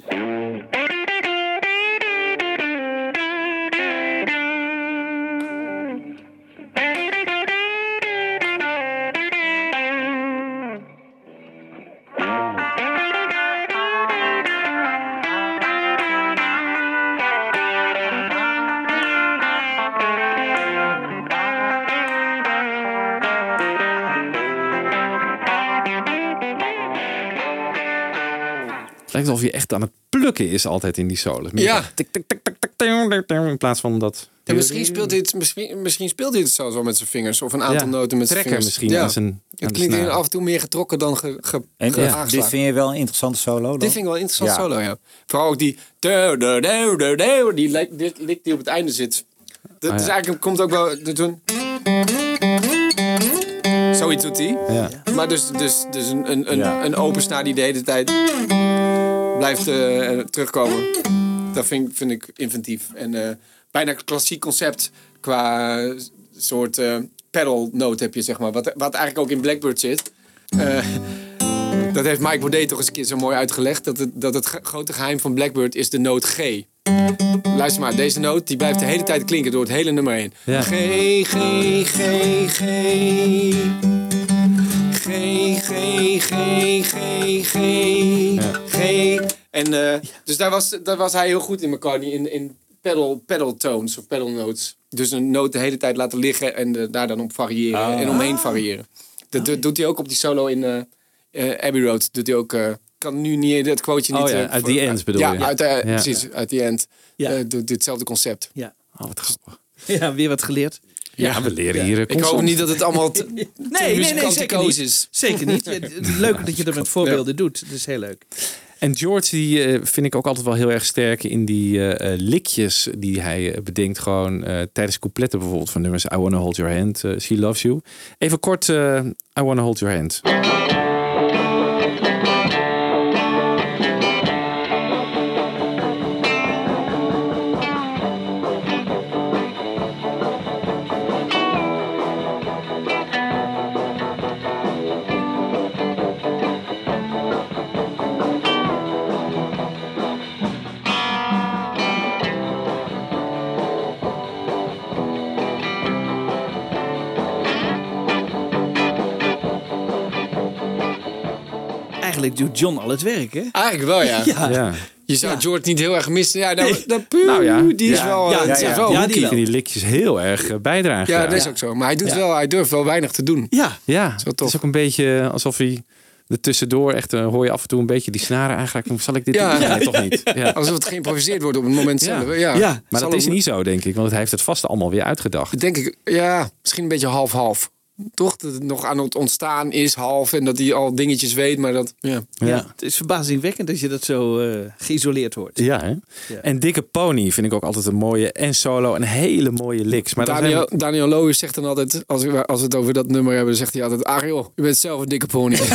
Lijkt alsof je echt aan het plukken is altijd in die solo. Ja. In plaats van dat... En misschien speelt hij het, misschien, misschien speelt hij het zelfs wel met zijn vingers. Of een aantal Ja, noten met zijn vingers. misschien Ja. aan zijn- aan het klinkt af en toe meer getrokken dan ge, ge, En ge- dit vind je wel een interessante solo? dan? Dit vind ik wel een interessant Ja. solo, ja. Vooral ook die... Die lik- dit lik die op het einde zit. Dat Ah, is eigenlijk, komt ook wel... Toen... Zoiets doet hij. Ja. Maar dus, dus, dus een, een, een, Ja. een open snaar die de hele tijd blijft eh, terugkomen. Dat vind, ik- vind ik inventief. En eh, bijna klassiek concept qua soort eh pedal note heb je, zeg maar. Wat, wat eigenlijk ook in Blackbird zit. Dat heeft Mike Baudet toch eens een keer zo mooi uitgelegd. Dat het, dat het grote geheim van Blackbird is de noot G. Luister maar, deze noot die blijft de hele tijd klinken door het hele nummer heen. Ja. G, G, G, G. G, G, G, G, G, G. En eh, dus daar was, daar was hij heel goed in McCartney, in, in pedal, pedal tones of pedal notes. Dus een noot de hele tijd laten liggen en eh, daar dan op variëren Ah. en omheen variëren. Dat, dat doet hij ook op die solo in eh, eh, Abbey Road. Doet hij ook, eh, kan nu niet, dat quoteje niet... Oh ja, uit The End bedoel ja, je? Uit, Ja. precies, uit The End. Ja. Doet hetzelfde concept. Ja. Oh, wat grappig. ja, weer wat geleerd. Ja, we leren hier Ik hoop niet dat het allemaal te, Nee, te nee, nee, zeker niet. is. Zeker niet. Leuk dat je dat met voorbeelden doet. Dat is heel leuk. En George, die eh, vind ik ook altijd wel heel erg sterk in die eh, eh, likjes die hij bedenkt. Gewoon tijdens coupletten bijvoorbeeld van nummers I Wanna Hold Your Hand, She Loves You. Even kort, I Wanna Hold Your Hand. Doet John al het werk, hè? Eigenlijk wel, ja. Ja. Ja. Je zou Ja. George niet heel erg missen. Ja, nou, dat, puh, Nou ja. die is Ja. wel... Ja, eh, ja, die is ja. wel Ja, ja, die wel. likjes heel erg eh, bijdragen. ja, dat is ook zo. Maar hij, doet Ja. wel, hij durft wel weinig te doen. Ja. Ja, wel het is ook een beetje alsof hij er tussendoor echt eh, hoor je af en toe een beetje die snaren eigenlijk. Zal ik dit Ja. doen? Ja. Nee, toch niet. Ja. Alsof het geïmproviseerd wordt op het moment Ja. zelf. Ja, Ja. Maar Zal dat is niet zo, denk ik. Want hij heeft het vast allemaal weer uitgedacht. Denk ik, ja, misschien een beetje half-half. Toch? Dat het nog aan het ontstaan is half. En dat hij al dingetjes weet. Maar dat, ja. Ja. Het is verbazingwekkend dat je dat zo eh, geïsoleerd hoort. Ja, hè? En Dikke Pony vind ik ook altijd een mooie en solo en hele mooie licks. Maar dan zijn Daniel, Daniel Loos zegt dan altijd, als we, als we het over dat nummer hebben, zegt hij altijd, Ariel, je bent zelf een dikke pony.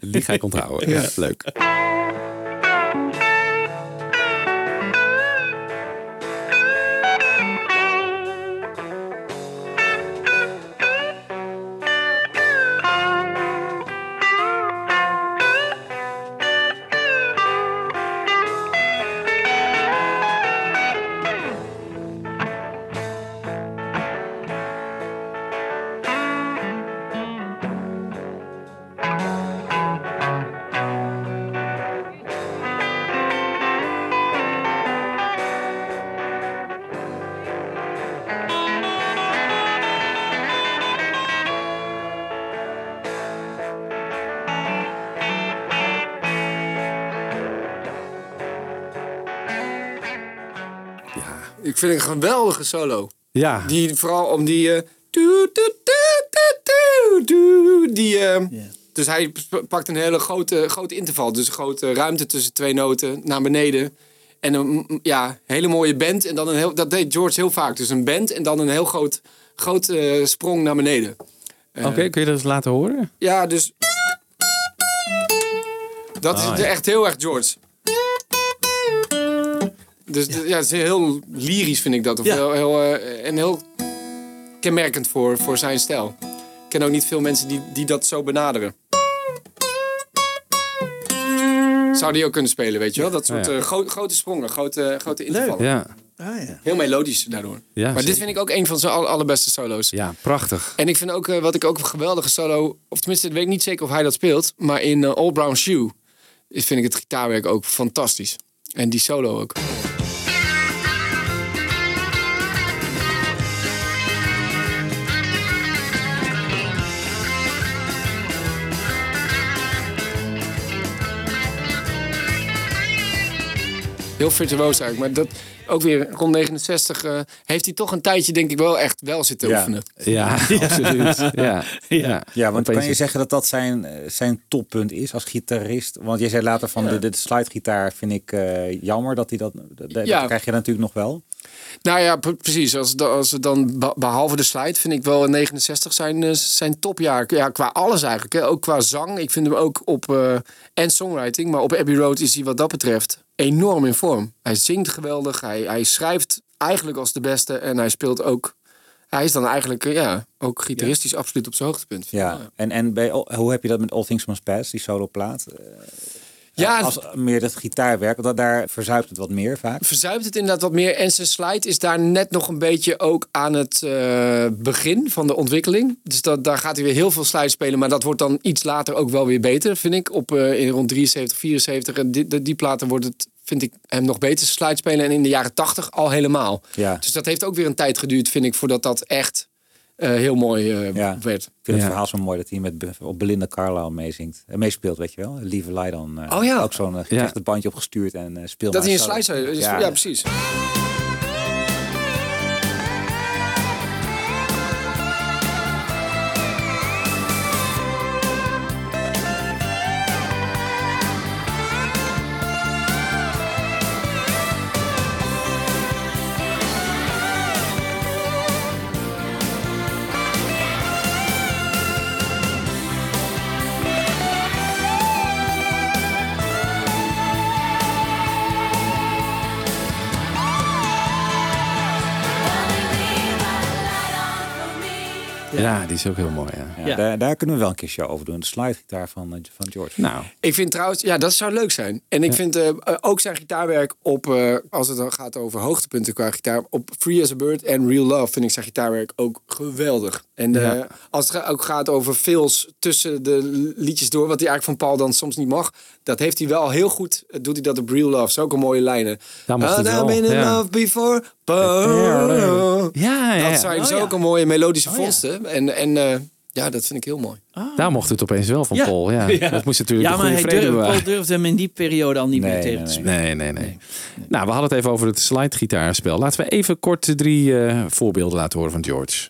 die ga ik onthouden. Ja. Leuk. Ik vind het een geweldige solo. Ja. Die vooral om die. eh, die eh, Dus hij pakt een hele grote, grote interval. Dus een grote ruimte tussen twee noten naar beneden. En een ja, hele mooie band. En dan een heel, dat deed George heel vaak. Dus een band en dan een heel groot, groot eh, sprong naar beneden. Oké, kun je dat eens laten horen? Ja, dus. Dat Ah, is ja. echt heel erg George. Dus ja, het is heel lyrisch vind ik dat. Of Ja. heel, heel, eh, en heel kenmerkend voor, voor zijn stijl. Ik ken ook niet veel mensen die, die dat zo benaderen. Zou die ook kunnen spelen, weet je wel? Dat soort Ja, ja. eh, gro- grote sprongen, grote, grote intervallen. Ja. Ah, ja. Heel melodisch daardoor. Ja, maar dit vind ik ook een van zijn aller- allerbeste solo's. Ja, prachtig. En ik vind ook, eh, wat ik ook een geweldige solo... Of tenminste, ik weet niet zeker of hij dat speelt. Maar in eh, All Brown Shoe vind ik het gitaarwerk ook fantastisch. En die solo ook. Heel virtuoos eigenlijk. Maar dat ook weer rond 69 eh, heeft hij toch een tijdje denk ik wel echt wel zitten Ja. oefenen. Ja, absoluut. Ja, ja. Ja, want Opeens kan je zeggen dat dat zijn, eh, zijn toppunt is als gitarist? Want je zei later van de, de slidegitaar vind ik eh, jammer dat hij dat... Dat, dat Ja. krijg je natuurlijk nog wel. Nou ja, pre- precies. Als, als we dan be- behalve de slide vind ik wel in 69 zijn, zijn topjaar. Ja, qua alles eigenlijk. Hè. Ook qua zang. Ik vind hem ook op eh, en songwriting, maar op Abbey Road is hij wat dat betreft enorm in vorm. Hij zingt geweldig. Hij, hij schrijft eigenlijk als de beste en hij speelt ook. Hij is dan eigenlijk eh, ja, ook gitaristisch absoluut op zijn hoogtepunt. Ja. En, en bij, hoe heb je dat met All Things Must Pass, die soloplaat? Eh, Ja, als meer het gitaarwerk, want daar verzuipt het wat meer vaak. verzuipt het inderdaad wat meer. En zijn slide is daar net nog een beetje ook aan het eh, begin van de ontwikkeling. Dus dat, daar gaat hij weer heel veel slide spelen. Maar dat wordt dan iets later ook wel weer beter, vind ik. Op, eh, in rond 73, 74. En die, die, die platen wordt het, vind ik, hem nog beter slide spelen. En in de jaren 80 al helemaal. Ja. Dus dat heeft ook weer een tijd geduurd, vind ik, voordat dat echt eh, heel mooi eh, Ja. werd. Ik vind Ja. het verhaal zo mooi dat hij met op Belinda Carlisle meezingt. En meespeelt, weet je wel. Lieve Leidon. eh, Oh ja. Ook zo'n uh, bandje opgestuurd en eh speelt Dat hij een zou... Ja, ja, precies. Ja, die is ook heel mooi. Ja. Ja, Ja. Daar, daar kunnen we wel een keer show over doen. De slidegitaar van, eh, van George. Nou, Ik vind trouwens, ja, dat zou leuk zijn. En ik vind eh, eh, ook zijn gitaarwerk op, eh, als het dan gaat over hoogtepunten qua gitaar, op Free as a Bird en Real Love vind ik zijn gitaarwerk ook geweldig. En als het ook gaat over fills tussen de liedjes door, wat hij eigenlijk van Paul dan soms niet mag, dat heeft hij wel heel goed. Doet hij dat op Real Love? Zulke mooie lijnen. Daar I've been in ja. love before. ja, ja, Dat zijn Oh, zulke ja. mooie melodische Oh, ja. vondsten. En, en eh, ja, dat vind ik heel mooi. daar mocht het opeens wel van Ja. Paul. Ja. Ja. Dat moest natuurlijk Ja, maar goede hij durfde. Paul durfde hem in die periode al niet Nee, meer tegen nee, te nee. spelen. Nee, nee, nee. Nou, we hadden het even over het slide-gitaarspel. Laten we even kort de drie eh, voorbeelden laten horen van George.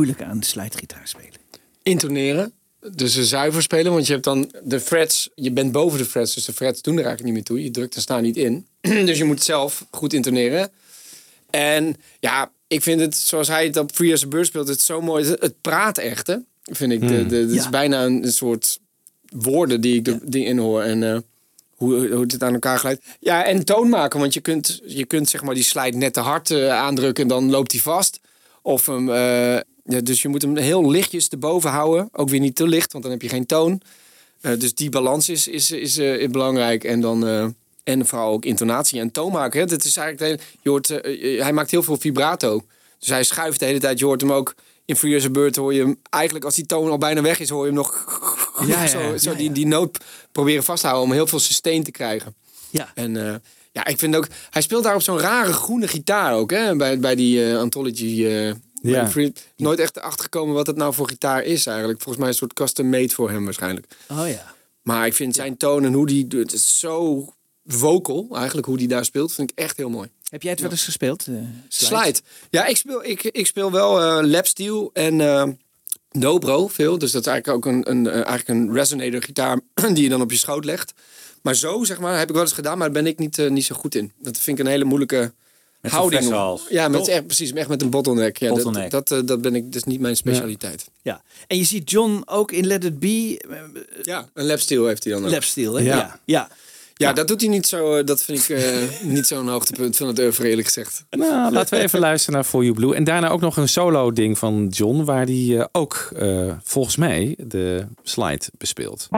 Moeilijke aan slidegitaar spelen? intoneren. Dus een zuiver spelen, want je hebt dan de frets. Je bent boven de frets, dus de frets doen er eigenlijk niet meer toe. Je drukt er staan niet in. dus je moet zelf goed intoneren. En ja, ik vind het, zoals hij het op Free as a Bird speelt, het zo mooi. Het, praat echt, hè? Vind ik. De, Hmm. de, het is Ja. bijna een, een soort woorden die ik er die in hoor. En eh, hoe, hoe het aan elkaar glijdt. Ja, en toon maken, want je kunt, je kunt zeg maar die slide net te hard eh, aandrukken en dan loopt hij vast. Of hem, eh, ja, dus je moet hem heel lichtjes erboven houden. Ook weer niet te licht, want dan heb je geen toon. Eh, dus die balans is, is, is, eh, belangrijk. En dan eh, en vooral ook intonatie en toon maken. Hè. Dat is eigenlijk de hele- je hoort, hij maakt heel veel vibrato. Dus hij schuift de hele tijd. Je hoort hem ook in a Bird hoor je hem eigenlijk als die toon al bijna weg is, hoor je hem nog Ja, ja, zo, ja, zo ja, die, die noot proberen vast te houden om heel veel sustain te krijgen. Ja. En ja, ik vind ook, hij speelt daar op zo'n rare groene gitaar ook, hè, bij, bij die Anthology. Ja. Free- Nooit echt achtergekomen wat het nou voor gitaar is eigenlijk. Volgens mij een soort custom made voor hem waarschijnlijk. Oh ja. Maar ik vind zijn toon en hoe die het is zo vocal eigenlijk hoe die daar speelt, vind ik echt heel mooi. Heb jij het wel eens gespeeld? eh, Slide. Ja, ik speel, ik, ik speel wel eh lapsteel en eh dobro veel. Dus dat is eigenlijk ook een, een, eigenlijk een resonator gitaar die je dan op je schoot legt. Maar zo, zeg maar, heb ik wel eens gedaan, maar daar ben ik niet, niet zo goed in. Dat vind ik een hele moeilijke Met houding. fleshals. Ja, met, echt, precies, echt met een bottleneck. Ja, Bottleneck. Dat, dat, eh, dat ben ik, dat is niet mijn specialiteit. Ja. En je ziet John ook in Let It Be. eh, Ja, een lapsteel heeft hij dan ook. Lapsteel, hè? Ja. Ja. ja. Ja, dat doet hij niet zo. eh, Dat vind ik eh, niet zo'n hoogtepunt van het oeuvre, eerlijk gezegd. Nou, laten we even luisteren naar For You Blue. En daarna ook nog een solo ding van John, waar hij ook eh, volgens mij de slide bespeelt.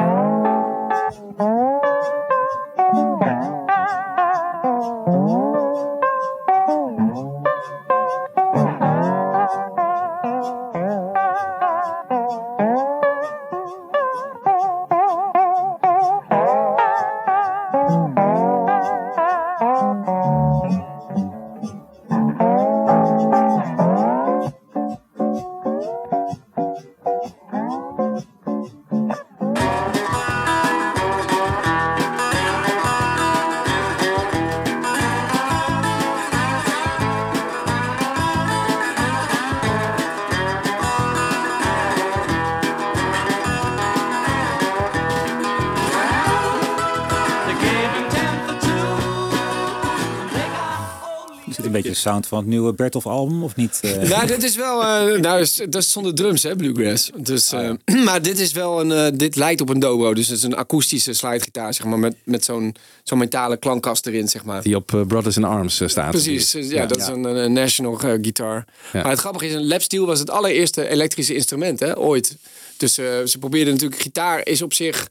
Sound van het nieuwe Bertolf album of niet? eh? Nou, dit is wel. eh, nou, is, dat is zonder drums, hè, bluegrass. Dus, Ah, eh, maar dit is wel een. eh, dit lijkt op een dobro. Dus het is een akoestische slidegitaar, zeg maar. Met, met zo'n zo'n metalen klankkast erin, zeg maar. Die op Brothers in Arms staat. Precies, ja, dat is een, een national guitar. Ja. Maar het grappige is, een lapsteel was het allereerste elektrische instrument, hè, ooit. Dus eh, ze probeerden natuurlijk, gitaar is op zich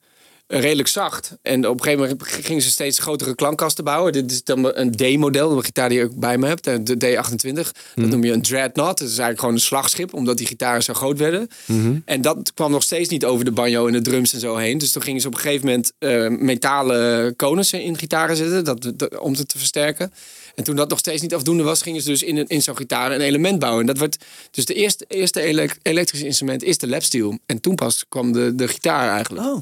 redelijk zacht. En op een gegeven moment gingen ze steeds grotere klankkasten bouwen. Dit is dan een D-model, de gitaar die je ook bij me hebt, eh, de D28. Dat Mhm. noem je een dreadnought. Dat is eigenlijk gewoon een slagschip, omdat die gitaren zo groot werden. Mhm. En dat kwam nog steeds niet over de banjo en de drums en zo heen. Dus toen gingen ze op een gegeven moment eh, metalen konussen in gitaren zetten, dat, dat- om het te versterken. En toen dat nog steeds niet afdoende was, gingen ze dus in, een- in zo'n gitaar een element bouwen. En dat werd dus de eerste, eerste elek- elektrische instrument is de lapsteel. En toen pas kwam de, de gitaar eigenlijk. Oh.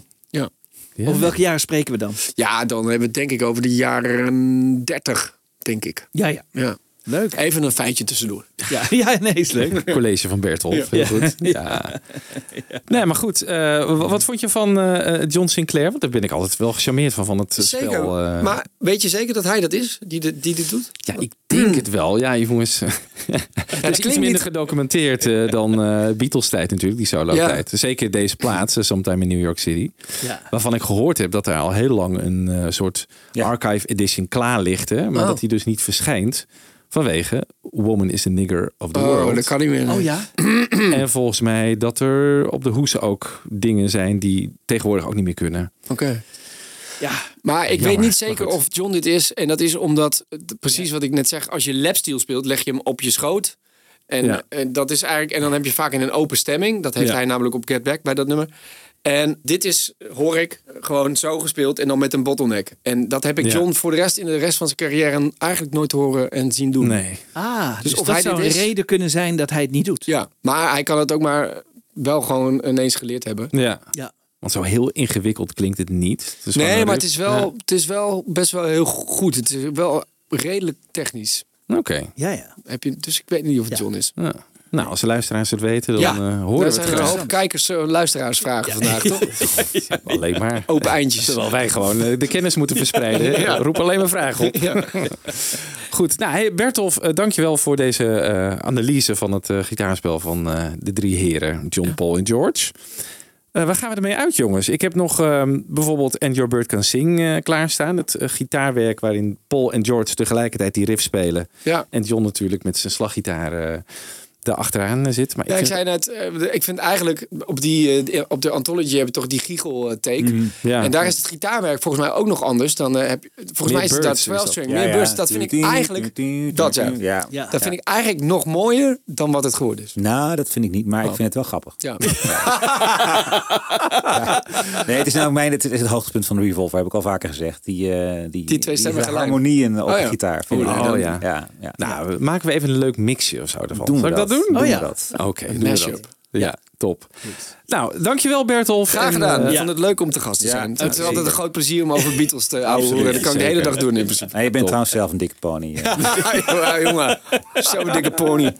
Ja. Over welke jaren spreken we dan? ja, dan hebben we het denk ik over de jaren 30, denk ik. Ja, ja. Ja. Leuk. Even een feitje tussendoor. Ja, ja nee, is leuk. College van Bertolf. Ja. Heel goed. Ja. Nee, maar goed. eh, wat vond je van eh, John Sinclair? Want daar ben ik altijd wel gecharmeerd van, van het eh, Zeker. spel. eh. Maar weet je zeker dat hij dat is, die, dit- die dit doet? Ja, ik denk het wel. Ja, jongens. het is iets minder niet- gedocumenteerd eh, dan eh Beatles-tijd natuurlijk, die solo-tijd. Zeker deze plaats, eh, Sometime in New York City. Ja. Waarvan ik gehoord heb dat er al heel lang een eh, soort archive edition klaar ligt. Hè, maar Oh. dat die dus niet verschijnt vanwege Woman is the Nigger of the Oh, World. dat kan niet meer. Oh ja? En volgens mij dat er op de hoes ook dingen zijn die tegenwoordig ook niet meer kunnen. Oké. Ja. Maar ik Jammer, weet niet zeker of John dit is. En dat is omdat, precies wat ik net zeg, als je lapsteel speelt, leg je hem op je schoot. En, Ja. en dat is eigenlijk, en dan heb je vaak in een open stemming. Dat heeft Ja. hij namelijk op Get Back bij dat nummer. En dit is, hoor ik, gewoon zo gespeeld en dan met een bottleneck. En dat heb ik Ja. John voor de rest in de rest van zijn carrière eigenlijk nooit horen en zien doen. Nee. Ah, dus, Dus of dat hij zou een is- reden kunnen zijn dat hij het niet doet. Ja, maar hij kan het ook maar wel gewoon ineens geleerd hebben. Ja. Ja. Want zo heel ingewikkeld klinkt het niet. Het Nee, maar het is, wel, het is wel best wel heel goed. Het is wel redelijk technisch. Oké. Ja, ja. Heb je, dus ik weet niet of het John is. Ja. Nou, als de luisteraars het weten, dan Ja, eh, horen we het zijn er een graag. hoop kijkers, eh, luisteraarsvragen vandaag, toch? Alleen maar. Open eindjes. Terwijl wij gewoon eh, de kennis moeten verspreiden. Roep alleen maar vragen op. Goed, nou hey Bertolf, dankjewel voor deze analyse van het gitaarspel van de drie heren, John, Paul en George. Eh, waar gaan we ermee uit, jongens? Ik heb nog ehm, bijvoorbeeld And Your Bird Can Sing klaarstaan. Het gitaarwerk waarin Paul en George tegelijkertijd die riff spelen. Ja. En John natuurlijk met zijn slaggitaar achteraan zit. Maar Ja, ik vind- zei net, eh, ik vind eigenlijk op, die, eh, op de Anthology heb je toch die giegel take. Mhm, ja. En daar is het gitaarwerk volgens mij ook nog anders. Dan, eh, heb je, volgens Meer mij is het dat birds is 12 dat. string. Ja, meer ja. birds, dat vind ik eigenlijk... Dat ja. Dat vind ik eigenlijk nog mooier dan wat het geworden is. Nou, dat vind ik niet, maar ik Oh. vind het wel grappig. Ja. Nee, het is nou mijn, het is het hoogtepunt van de Revolver, heb ik al vaker gezegd. Die, eh, die, Die twee stemmen gelijk. harmonieën op Oh de ja. gitaar. Vind Oh, ik. oh, Dan- ja. ja, ja. Nou, maken we even een leuk mixje of zo ervan. Doen we Zal ik dat dat. doen? Oh ja. we dat. Oké, we mashup. Ja, top. Nou, dankjewel Bertolf. Graag En, gedaan. eh, ik vond het leuk om te gast te Ja, zijn. het is altijd een groot plezier om over Beatles te. Absoluut, Dat kan ik de hele dag doen in principe. Nou, je bent trouwens zelf een dikke pony. eh. ja, jongen. Zo'n dikke pony.